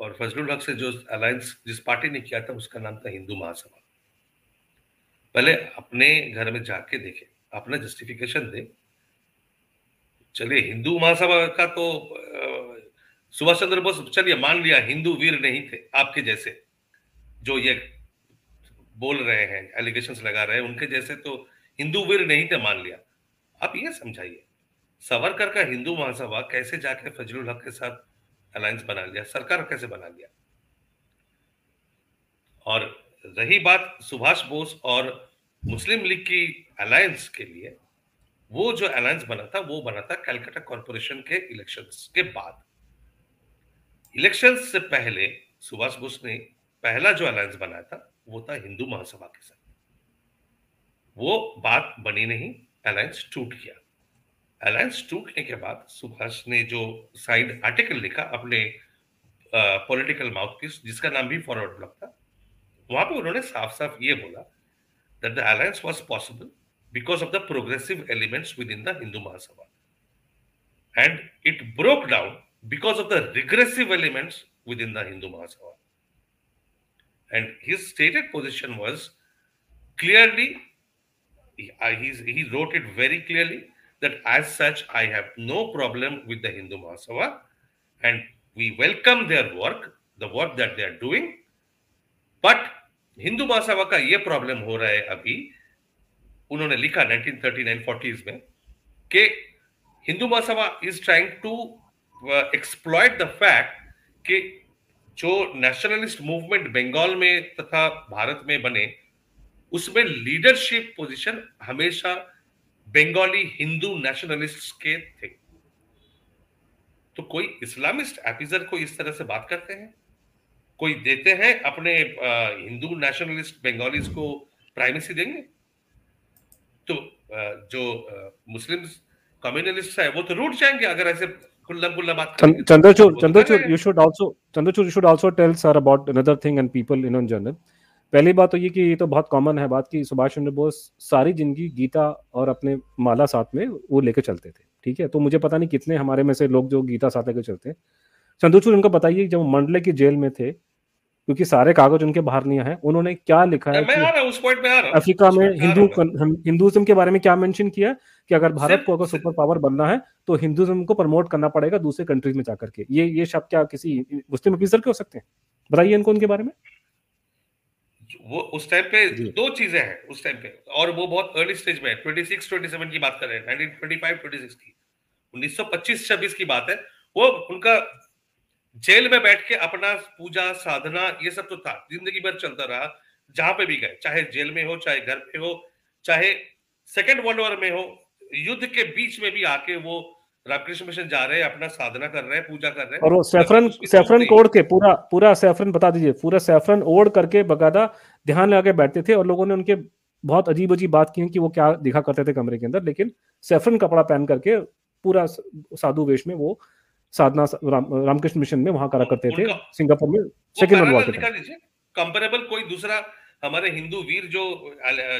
और फजलुल हक से जो अलायंस जिस पार्टी ने किया था, उसका नाम था हिंदू महासभा। पहले अपने घर में जाके देखे, अपना जस्टिफिकेशन दे। चलिए, हिंदू महासभा का तो सुभाष चंद्र बोस, चलिए, मान लिया, हिंदू वीर नहीं थे, आपके जैसे। जो ये बोल रहे हैं एलिगेशन लगा रहे हैं, उनके जैसे तो हिंदू वीर नहीं थे, मान लिया। आप ये समझाइए। सावरकर का हिंदू महासभा कैसे जाके फजलुल हक के साथ अलायंस बना लिया, सरकार कैसे बना लिया? और रही बात सुभाष बोस और मुस्लिम लीग की अलायंस के लिए, वो जो अलायंस बना था, वो बना था कैलकाटा कॉरपोरेशन के इलेक्शंस के बाद। इलेक्शंस से पहले सुभाष बोस ने पहला जो अलायंस बनाया था, वो था हिंदू महासभा के साथ। वो बात बनी नहीं अलायंस टूट गया। अलायंस टूटने के बाद सुभाष ने जो साइड आर्टिकल लिखा अपने पॉलिटिकल माउथ पीस जिसका नाम भी फॉरवर्ड ब्लॉक था, वहाँ पे उन्होंने साफ़ साफ़ ये बोला that the alliance was possible because of the progressive elements within the Hindu Mahasabha and it broke down because of the regressive elements within the Hindu Mahasabha and his stated position was clearly wrote it very clearly. That as such I have no problem with the Hindu Mahasabha. And we welcome their work, the work that they are doing, but Hindu Mahasabha का ये problem हो रहा है अभी उन्होंने लिखा 1939 40s में कि Hindu Mahasabha is trying to exploit the fact कि जो नेशनलिस्ट मूवमेंट बंगाल में तथा भारत में बने उसमें लीडरशिप पोजीशन हमेशा बंगाली हिंदू नेशनलिस्ट के थे। तो कोई इस्लामिस्ट एपिजर को इस तरह से बात करते हैं? कोई देते हैं अपने हिंदू नेशनलिस्ट बंगालीज को प्राइमेसी देंगे? तो जो मुस्लिम कम्युनलिस्ट है वो तो रूट जाएँगे अगर ऐसे Chandrachur Chandrachur you should also Chandrachur you should also tell sir about another thing and people in general पहली बात तो ये कि ये तो बहुत कॉमन है बात कि सुभाष चंद्र बोस सारी ज़िंदगी गीता और अपने माला साथ में वो लेकर चलते थे ठीक है? तो मुझे पता नहीं कितने हमारे में से लोग जो गीता साथ लेकर चलते हैं। चंद्रचूड़ उनको बताइए जब मंडले की जेल में थे क्योंकि सारे कागज़ उनके बाहर नहीं है उन्होंने क्या लिखा है अफ्रीका में हिंदू हिंदुज्म के बारे में क्या मेंशन किया कि अगर भारत को अगर सुपर पावर बनना है तो हिंदुज्म को प्रमोट करना पड़ेगा दूसरे कंट्रीज़ में जाकर के। ये ये शब्द क्या किसी मुस्लिम ऑफिसर के हो सकते हैं? बताइए इनको उनके बारे में। वो उस टाइम पे दो चीज़ें हैं उस टाइम पे। और वो बहुत अर्ली स्टेज में है। 26 27 की बात कर रहे हैं। 1925 26 की। 1925 26 की बात है। वो उनका जेल में बैठ के अपना पूजा साधना ये सब तो था। ज़िंदगी भर चलता रहा जहाँ पे भी गए। चाहे जेल में हो चाहे घर पे हो चाहे सेकेंड वर्ल्ड वॉर में हो युद्ध के बीच में भी आके वो रामकृष्ण मिशन जा रहे हैं अपना साधना कर रहे हैं पूजा कर रहे हैं। और वो सेफरन सेफरन कोड के पूरा पूरा सेफरन बता दीजिए। पूरा सेफरन ओढ़ करके बकायदा ध्यान लगा के बैठते थे और लोगों ने उनके बहुत अजीब अजीब बात की कि वो क्या दिखा करते थे कमरे के अंदर। लेकिन सेफरन कपड़ा पहन करके पूरा साधु वेश में वो साधना राम, रामकृष्ण मिशन में वहाँ करा करते थे। सिंगापुर में सेकेंड वर्ल्ड वॉर कंपेरेबल कोई दूसरा हमारे हिंदू वीर जो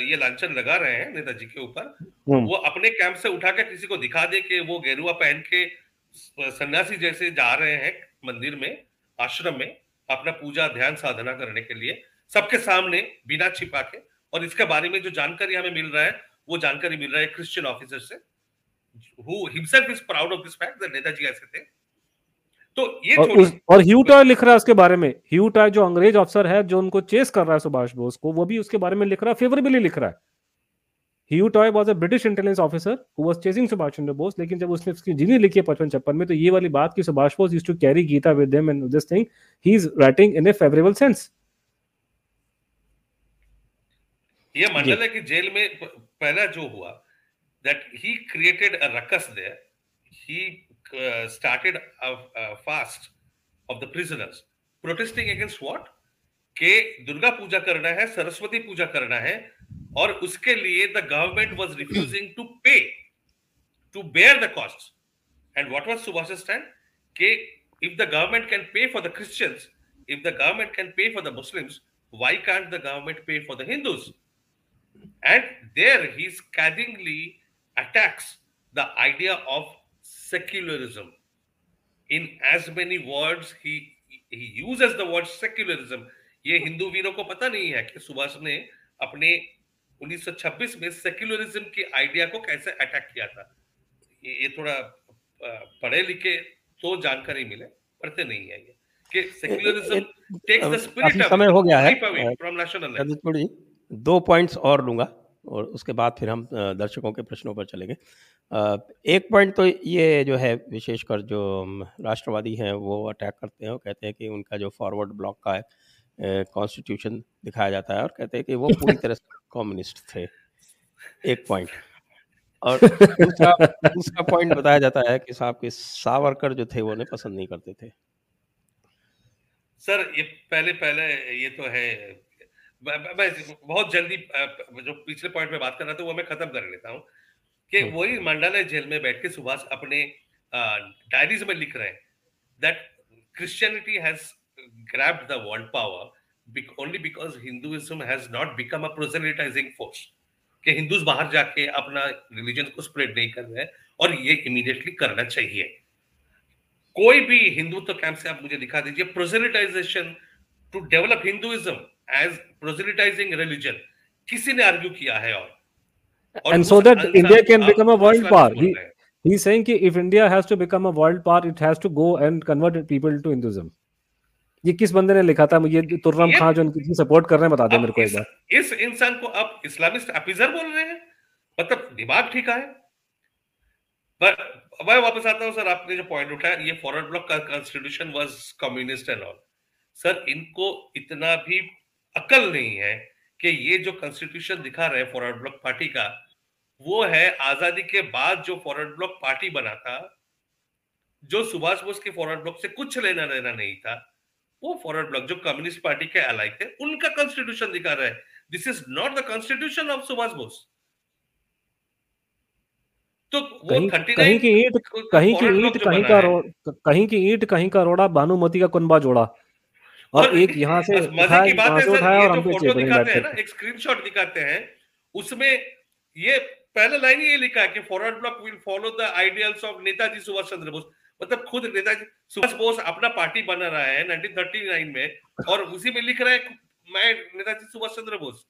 ये लांछन लगा रहे हैं नेताजी के ऊपर हम्म। वो अपने कैंप से उठा के किसी को दिखा दे कि वो गेरुआ पहन के सन्यासी जैसे जा रहे हैं मंदिर में आश्रम में अपना पूजा ध्यान साधना करने के लिए सबके सामने बिना छिपा के और इसके बारे में जो जानकारी हमें मिल रहा है वो जानकारी मिल रहा है क्रिश्चियन ऑफिसर से। Himself is proud of this fact that Netaji ऐसे थे। तो ये और, उस, और ह्यू टॉय लिख रहा है उसके बारे में। ह्यू टॉय जो अंग्रेज़ अफसर है जो उनको चेस कर रहा है सुभाष बोस को वो भी उसके बारे में लिख रहा है फेवरेबली लिख रहा है। Hugh Toye was a British intelligence officer who was chasing Subhash Chandra Bose लेकिन जब उसने उसकी जीनी लिखी है पचपन छप्पन में तो ये वाली बात की Subhash Bose used to carry Gita with him and this thing he is writing in a favourable sense ये मंडल है कि जेल में पहला जो हुआ that he created a ruckus there he started a fast of the prisoners protesting against what के दुर्गा पूजा करना है सरस्वती पूजा करना है और उसके लिए the government was refusing to pay to bear the cost and what was Subhash stand के if the government can pay for the christians if the government can pay for the muslims why can't the government pay for the hindus and there he scathingly attacks the idea of secularism. In as many words he he uses the word secularism. ये हिंदू वीरों को पता नहीं है कि सुभाष ने अपने 1926 में सेक्युलरिज्म के आइडिया को कैसे अटैक किया था। ये थोड़ा पढ़े लिखे तो जानकारी मिले पढ़ते नहीं है ये। कि सेक्युलरिज्म टेक्स द स्पिरिट समय हो गया है। फ्रॉम नेशनल दो पॉइंट्स और लूँगा। और उसके बाद फिर हम दर्शकों के प्रश्नों पर चलेंगे। एक पॉइंट तो ये जो है, विशेषकर जो राष्ट्रवादी हैं, वो अटैक करते हैं और कहते हैं कि उनका जो फॉरवर्ड ब्लॉक का है कॉन्स्टिट्यूशन दिखाया जाता है और कहते हैं कि वो पूरी तरह से कम्युनिस्ट थे। एक पॉइंट और दूसरा दूसरा पॉइंट बताया जाता है कि साहब के सावरकर जो थे, वो उन्हें पसंद नहीं करते थे। सर, ये पहले पहले ये तो है मैं बहुत जल्दी जो पिछले पॉइंट में बात कर रहा था वो मैं खत्म कर लेता हूँ कि हम्म। वही मंडालय जेल में बैठ के सुभाष अपने डायरीज में लिख रहे हैं that Christianity has grabbed the world power only because Hinduism has not become a proselytizing force. कि हिंदूज बाहर जाके अपना रिलीजन को स्प्रेड नहीं कर रहे हैं और ये इमीडिएटली करना चाहिए कोई भी हिंदुत्व तो कैंप से आप मुझे दिखा दीजिए proselytisation to develop Hinduism as proselytising religion किसी ने आर्ग्यू किया है और? and so that india can become a world power. he, he's saying कि if india has to become a world power it has to go and convert people to hinduism. ये किस बंदे ने लिखा था? मुझे तुर्रम खान जो उनकी सपोर्ट कर रहे हैं बता दे मेरे को एक बार। इस इंसान को आप इस्लामिस्ट अफिजर बोल रहे हैं? मतलब दिमाग ठीक है पर मैं वापस आता हूँ सर आपने जो पॉइंट उठाया ये फॉरवर्ड ब्लॉक का constitution was communist and all sir इनको इतना भी अकल नहीं है कि ये जो कॉन्स्टिट्यूशन दिखा रहे फॉरवर्ड ब्लॉक पार्टी का वो है आज़ादी के बाद जो फॉरवर्ड ब्लॉक पार्टी बना था जो सुभाष बोस के फॉरवर्ड ब्लॉक से कुछ लेना देना नहीं था वो फॉरवर्ड ब्लॉक जो कम्युनिस्ट पार्टी के अलाई थे उनका कॉन्स्टिट्यूशन दिखा रहा है। This is not the constitution of Subhash Bose. तो कहीं, कहीं की ईंट कहीं की ईंट कहीं का कहीं की ईंट कहीं का रोड़ा भानुमती का कुनबा जोड़ा। और, एक यहाँ से मज़े की बात है सर ये जो फ़ोटो दिखाते हैं ना एक स्क्रीनशॉट दिखाते हैं उसमें ये पहला लाइन ये लिखा है कि Forward Bloc will follow the ideals of Netaji Subhash Chandra Bose मतलब खुद नेताजी सुभाष बोस अपना पार्टी बना रहा है 1939 में और उसी में लिख रहा है मैं नेताजी सुभाष चंद्र बोस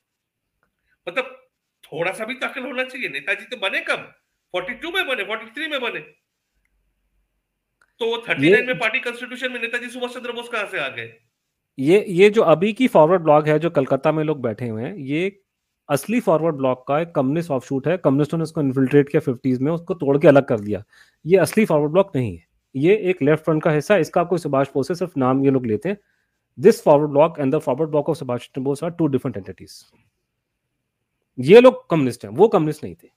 मतलब थोड़ा सा भी ताकल होना चाहिए नेताजी तो बने कब? 42 में बने 43 में बने। तो वो 39 में पार्टी कॉन्स्टिट्यूशन में नेताजी सुभाष चंद्र बोस कहाँ से आ गए? ये ये जो अभी की फॉरवर्ड ब्लॉक है, जो कलकत्ता में लोग बैठे हुए हैं, ये असली फॉरवर्ड ब्लॉक का एक कम्युनिस्ट ऑफ़ शूट है। कम्युनिस्टों ने उसको इन्फिल्ट्रेट किया फिफ्टीज में, उसको तोड़ के अलग कर दिया। ये असली फॉरवर्ड ब्लॉक नहीं है। ये एक लेफ़्ट फ्रंट का हिस्सा इसका कोई सुभाष बोस है, सिर्फ़ नाम ये लोग लेते हैं। This Forward Bloc and the Forward Bloc of Subhash Chandra Bose are two different entities ये लोग कम्युनिस्ट हैं, वो कम्युनिस्ट नहीं थे।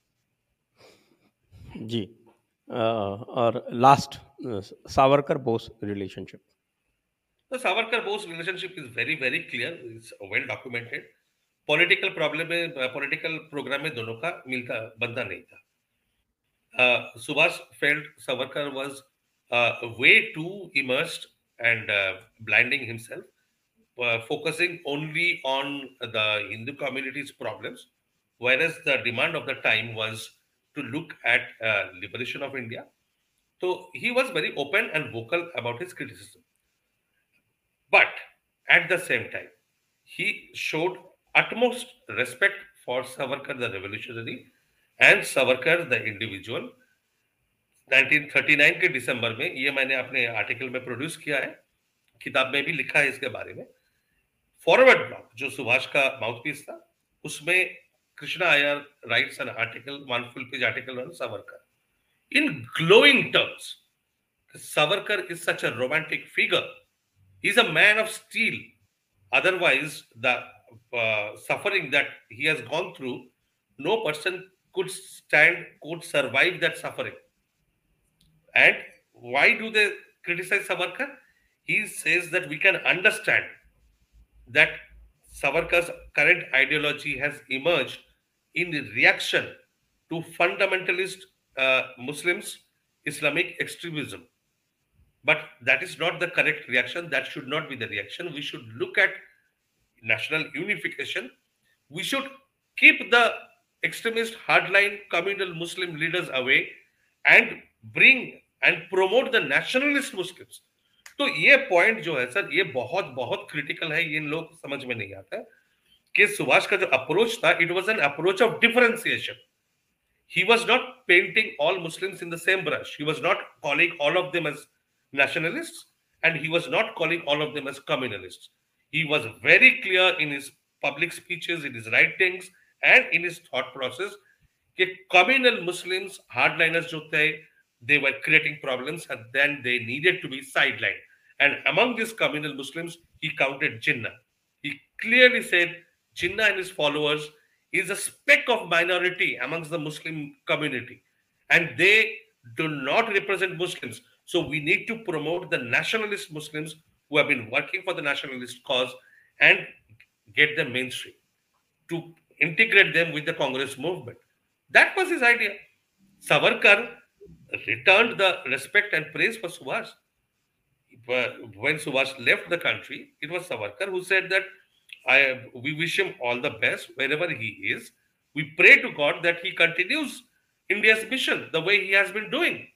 जी और last Savarkar Bose relationship तो Savarkar Bose relationship is very very clear is well documented political problem में political programme में दोनों का मिलता बंदा नहीं था uh, Subhash felt Savarkar was uh, way too immersed and uh, blinding himself, uh, focusing only on the Hindu community's problems, whereas the demand of the time was to look at uh, liberation of India. So he was very open and vocal about his criticism. But at the same time, he showed utmost respect for Savarkar the revolutionary and Savarkar the individual 1939 के दिसंबर में ये मैंने अपने article में produce किया है किताब में भी लिखा है इसके बारे में। फॉरवर्ड ब्लॉक जो सुभाष का माउथपीस था उसमें Krishna Iyer writes an article one full page article on Savarkar in glowing terms Savarkar is such a romantic figure is a man of steel. Otherwise, the uh, suffering that he has gone through, no person could stand, could survive that suffering. And why do they criticize Savarkar? He says that we can understand that Savarkar's current ideology has emerged in reaction to fundamentalist uh, Muslims, Islamic extremism. But that is not the correct reaction. That should not be the reaction. We should look at national unification. We should keep the extremist hardline communal Muslim leaders away and bring and promote the nationalist Muslims. तो ये point जो है sir ये बहुत बहुत critical है ये लोग समझ में नहीं आता कि सुभाष का जो अप्रोच था it was an approach of differentiation he was not painting all muslims in the same brush he was not calling all of them as nationalists and he was not calling all of them as communalists he was very clear in his public speeches in his writings and in his thought process कि communal muslims hardliners जो थे they were creating problems and then they needed to be sidelined and among these communal Muslims, he counted Jinnah. He clearly said Jinnah and his followers is a speck of minority amongst the Muslim community. And they do not represent Muslims. So we need to promote the nationalist Muslims who have been working for the nationalist cause and get them mainstream to integrate them with the Congress movement. That was his idea. Savarkar returned the respect and praise for Subhash when Subhash left the country, it was Savarkar who said that I we wish him all the best wherever he is. We pray to God that he continues India's mission the way he has been doing.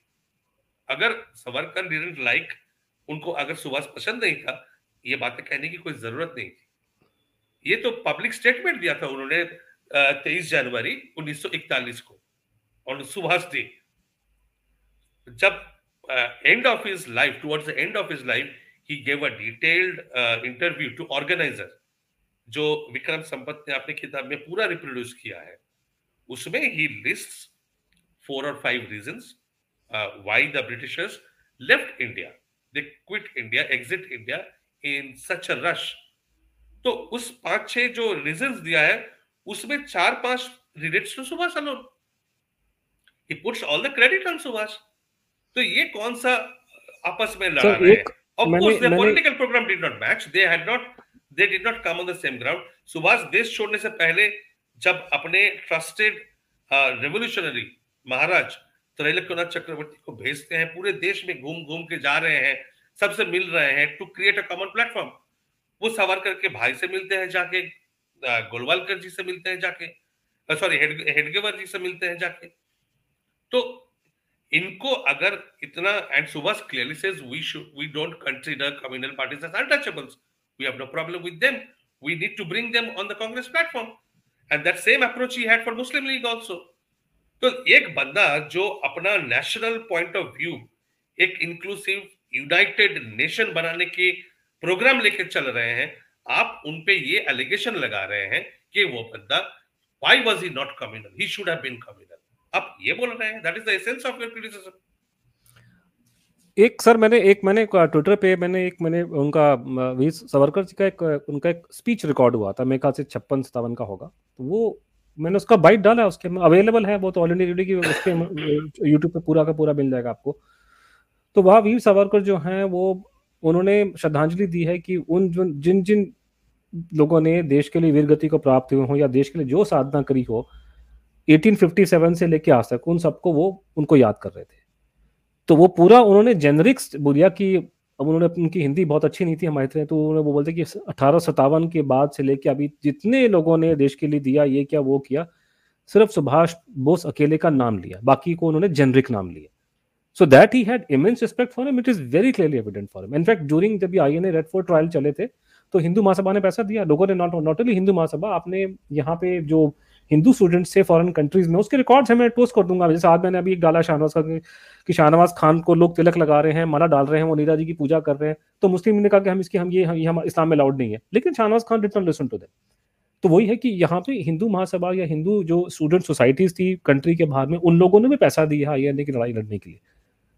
अगर Savarkar didn't like उनको अगर सुभाष पसंद नहीं था ये बातें कहने की कोई ज़रूरत नहीं थी। ये तो पब्लिक स्टेटमेंट दिया था उन्होंने तेईस जनवरी 1941 को और सुभाष डे जब end of of life the end of his life, he gave a detailed uh, interview to organizer, जो विक्रम संपत ने अपने किताब में पूरा रिप्रोड्यूस किया है। उसमें ही लिस्ट फोर और five reason why the Britishers left India they quit India exit India in such a rush तो उस पाँच छह जो रीजंस दिया है उसमें चार पाँच relates to Subhash alone he puts all the credit on Subhash तो ये कौन सा आपस में लड़ा रहे हैं? of मैंने, course their political program did not match. They had not they did not come on the same ground. Subhash देश छोड़ने से पहले जब अपने ट्रस्टेड रेवोल्यूशनरी महाराज त्रैलोक्यनाथ चक्रवर्ती को भेजते हैं, पूरे देश में घूम घूम के जा रहे हैं, सबसे मिल रहे हैं to create a common platform वो सावरकर के भाई से मिलते हैं जाके गोलवालकर जी से मिलते हैं जाके सॉरी हेडगेवर जी से मिलते हैं जाके। तो इनको अगर इतना and Subhash clearly says we we don't consider communal parties as untouchables we have no problem with them we need to bring them on the Congress platform and that same approach he had for Muslim League also तो एक बंदा जो अपना national point of view एक inclusive united nation बनाने के programme लेके चल रहे हैं, आप उन पे ये एलिगेशन लगा रहे हैं कि वो बंदा why was he not communal he should have been communal आप ये बोल रहे हैं that is the essence of your criticism एक सर, मैंने एक, मैंने ट्विटर पे मैंने एक, मैंने उनका वी सवरकर जी का एक, उनका एक स्पीच रिकॉर्ड हुआ था, मेरे ख्याल से छप्पन सतावन का होगा। तो वो मैंने उसका बाइट डाला, उसके अवेलेबल है, वो तो ऑल इंडिया रेडियो की उसके यूट्यूब पे पूरा का पूरा मिल जाएगा आपको। तो वहाँ वीर सावरकर जो हैं, वो, उन्होंने श्रद्धांजलि दी है कि उन जो, जिन जिन लोगों ने देश के लिए वीरगति को प्राप्त हुए हो या देश के लिए जो साधना करी हो 1857 से लेके आज तक उन सबको वो, उनको याद कर रहे थे। तो वो पूरा उन्होंने जेनरिक्स बोलिया कि अब उन्होंने उनकी हिंदी बहुत अच्छी नहीं थी हमारे तरह तो उन्होंने वो बोलते कि अठारह के बाद से लेके अभी जितने लोगों ने देश के लिए दिया, ये क्या, वो किया, सिर्फ़ सुभाष बोस अकेले का नाम लिया, बाकी को उन्होंने जेनरिक नाम लिया। So that he had immense respect for him it is very clearly evident for him in fact during जब I N A Red Fort trial चले थे तो हिंदू महासभा ने पैसा दिया, लोगों ने not not only Hindu Mahasabha, आपने यहाँ पे जो हिंदू स्टूडेंट से फॉरेन कंट्रीज़ में, उसके रिकॉर्ड्स है, मैं पोस्ट कर दूँगा। जैसे आज मैंने अभी एक डाला शाहनवाज का कि शाहनवाज खान को लोग तिलक लगा रहे हैं, माला डाल रहे हैं, वो नीरा जी की पूजा कर रहे हैं। तो मुस्लिम ने कहा कि हम इसकी, हम ये हम इस्लाम में अलाउड नहीं है। लेकिन Shahnawaz Khan did not listen to that तो वही है कि यहाँ पे हिंदू महासभा या हिंदू जो स्टूडेंट सोसाइटीज थी कंट्री के बाहर में, उन लोगों ने भी पैसा दिया आई एन की लड़ाई लड़ने के लिए।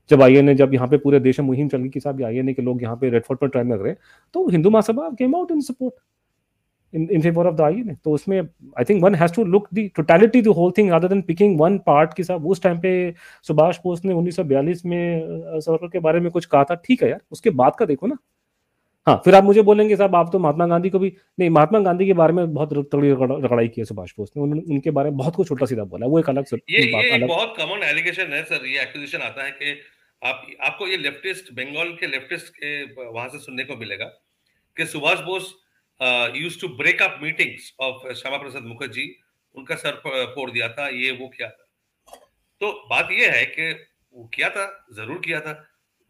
जब आई एन जब यहाँ पे पूरे देश में मुहिम चल गई कि साहब आई एन के लोग यहाँ पे रेड फोर्ट पर ट्राई कर रहे हैं तो Hindu Mahasabha came out in support in, in favor of the INA तो उसमें I think one has to look the totality the whole thing rather than picking one part की साहब उस टाइम पे सुभाष बोस ने 1942 में सावरकर के बारे में कुछ कहा था। ठीक है यार उसके बाद का देखो ना। हाँ फिर आप मुझे बोलेंगे साहब आप तो महात्मा गांधी को भी नहीं महात्मा गांधी के बारे में बहुत तगड़ी रगड़ाई की है सुभाष बोस ने। उनके बारे में बहुत कुछ छोटा सीधा बोला। वो एक अलग ये, ये अलग... बहुत कॉमन एलिगेशन है सर ये एक्विजिशन आता है कि आप आपको ये लेफ्टिस्ट बंगाल के लेफ्टिस्ट के वहाँ से सुनने को मिलेगा कि Subhash Bose used to break up meetings of Shyama Prasad Mukherjee, उनका सर फोड़ दिया था, ये, वो किया था। तो बात ये है कि वो किया था, ज़रूर किया था,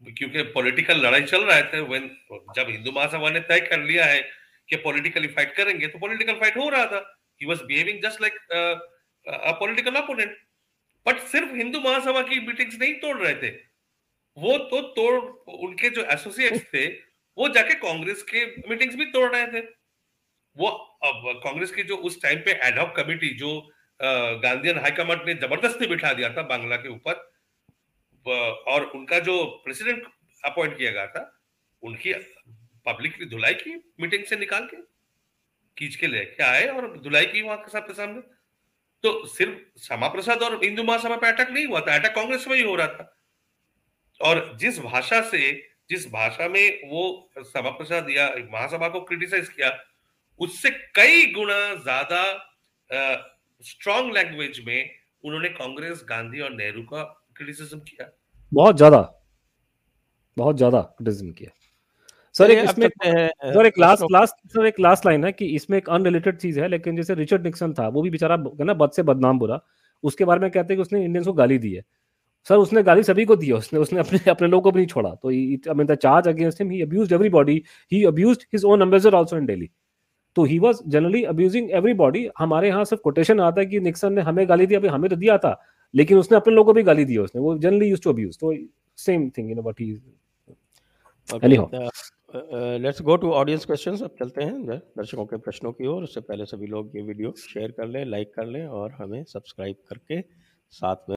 क्योंकि पॉलिटिकल लड़ाई चल रहा है व्हेन जब हिंदू महासभा ने तय कर लिया है कि पॉलिटिकली फाइट करेंगे तो पॉलिटिकल फाइट हो रहा था। He was behaving just like a political opponent but सिर्फ़ हिंदू महासभा की मीटिंग्स नहीं तोड़ रहे थे। वो तो तोड़, उनके जो एसोसिएट्स थे वो जाके कांग्रेस के मीटिंग्स भी तोड़ रहे थे। वो अब कांग्रेस की जो उस टाइम पे एडहॉक कमिटी जो गांधीयन हाईकमांड ने ज़बरदस्ती बिठा दिया था बांग्ला के ऊपर और उनका जो प्रेसिडेंट अपॉइंट किया गया था, उनकी पब्लिक धुलाई की मीटिंग से निकाल के, खींच के लेके आए और धुलाई की वहाँ के सबके सामने। तो सिर्फ़ श्यामा प्रसाद और हिंदू महासभा पे अटैक नहीं हुआ था अटैक कांग्रेस में ही हो रहा था। और जिस भाषा से जिस भाषा में वो सभा प्रसाद या महासभा को क्रिटिसाइज किया उससे कई गुना ज़्यादा स्ट्रॉन्ग लैंग्वेज में उन्होंने कांग्रेस गांधी और नेहरू का क्रिटिसिज्म किया। बहुत ज़्यादा बहुत ज़्यादा क्रिटिसिज्म किया। सर एक इसमें सर एक लास्ट लास्ट सर एक लास्ट लाइन है कि इसमें एक अनरिलेटेड चीज़ है लेकिन जैसे रिचर्ड निक्सन था वो भी बेचारा ना बद से बदनाम बुरा उसके बारे में कहते हैं कि उसने इंडियंस को गाली दी है। सर उसने गाली सभी को दी है। उसने उसने अपने अपने लोगों को भी नहीं छोड़ा। तो I mean the charge against him he abused everybody he abused his own ambassador also in Delhi तो he was generally abusing everybody हमारे यहाँ सिर्फ़ कोटेशन आता है कि निक्सन ने हमें गाली दी अभी हमें तो दिया था। लेकिन उसने अपने लोगों को भी गाली दी उसने। वो जनरली यूज्ड टू अब्यूज तो same thing you know what he anyhow let's go to audience questions अब चलते हैं दर्शकों के प्रश्नों की ओर। उससे पहले सभी लोग ये वीडियो शेयर कर लें लाइक कर लें और हमें सब्सक्राइब करके साथ में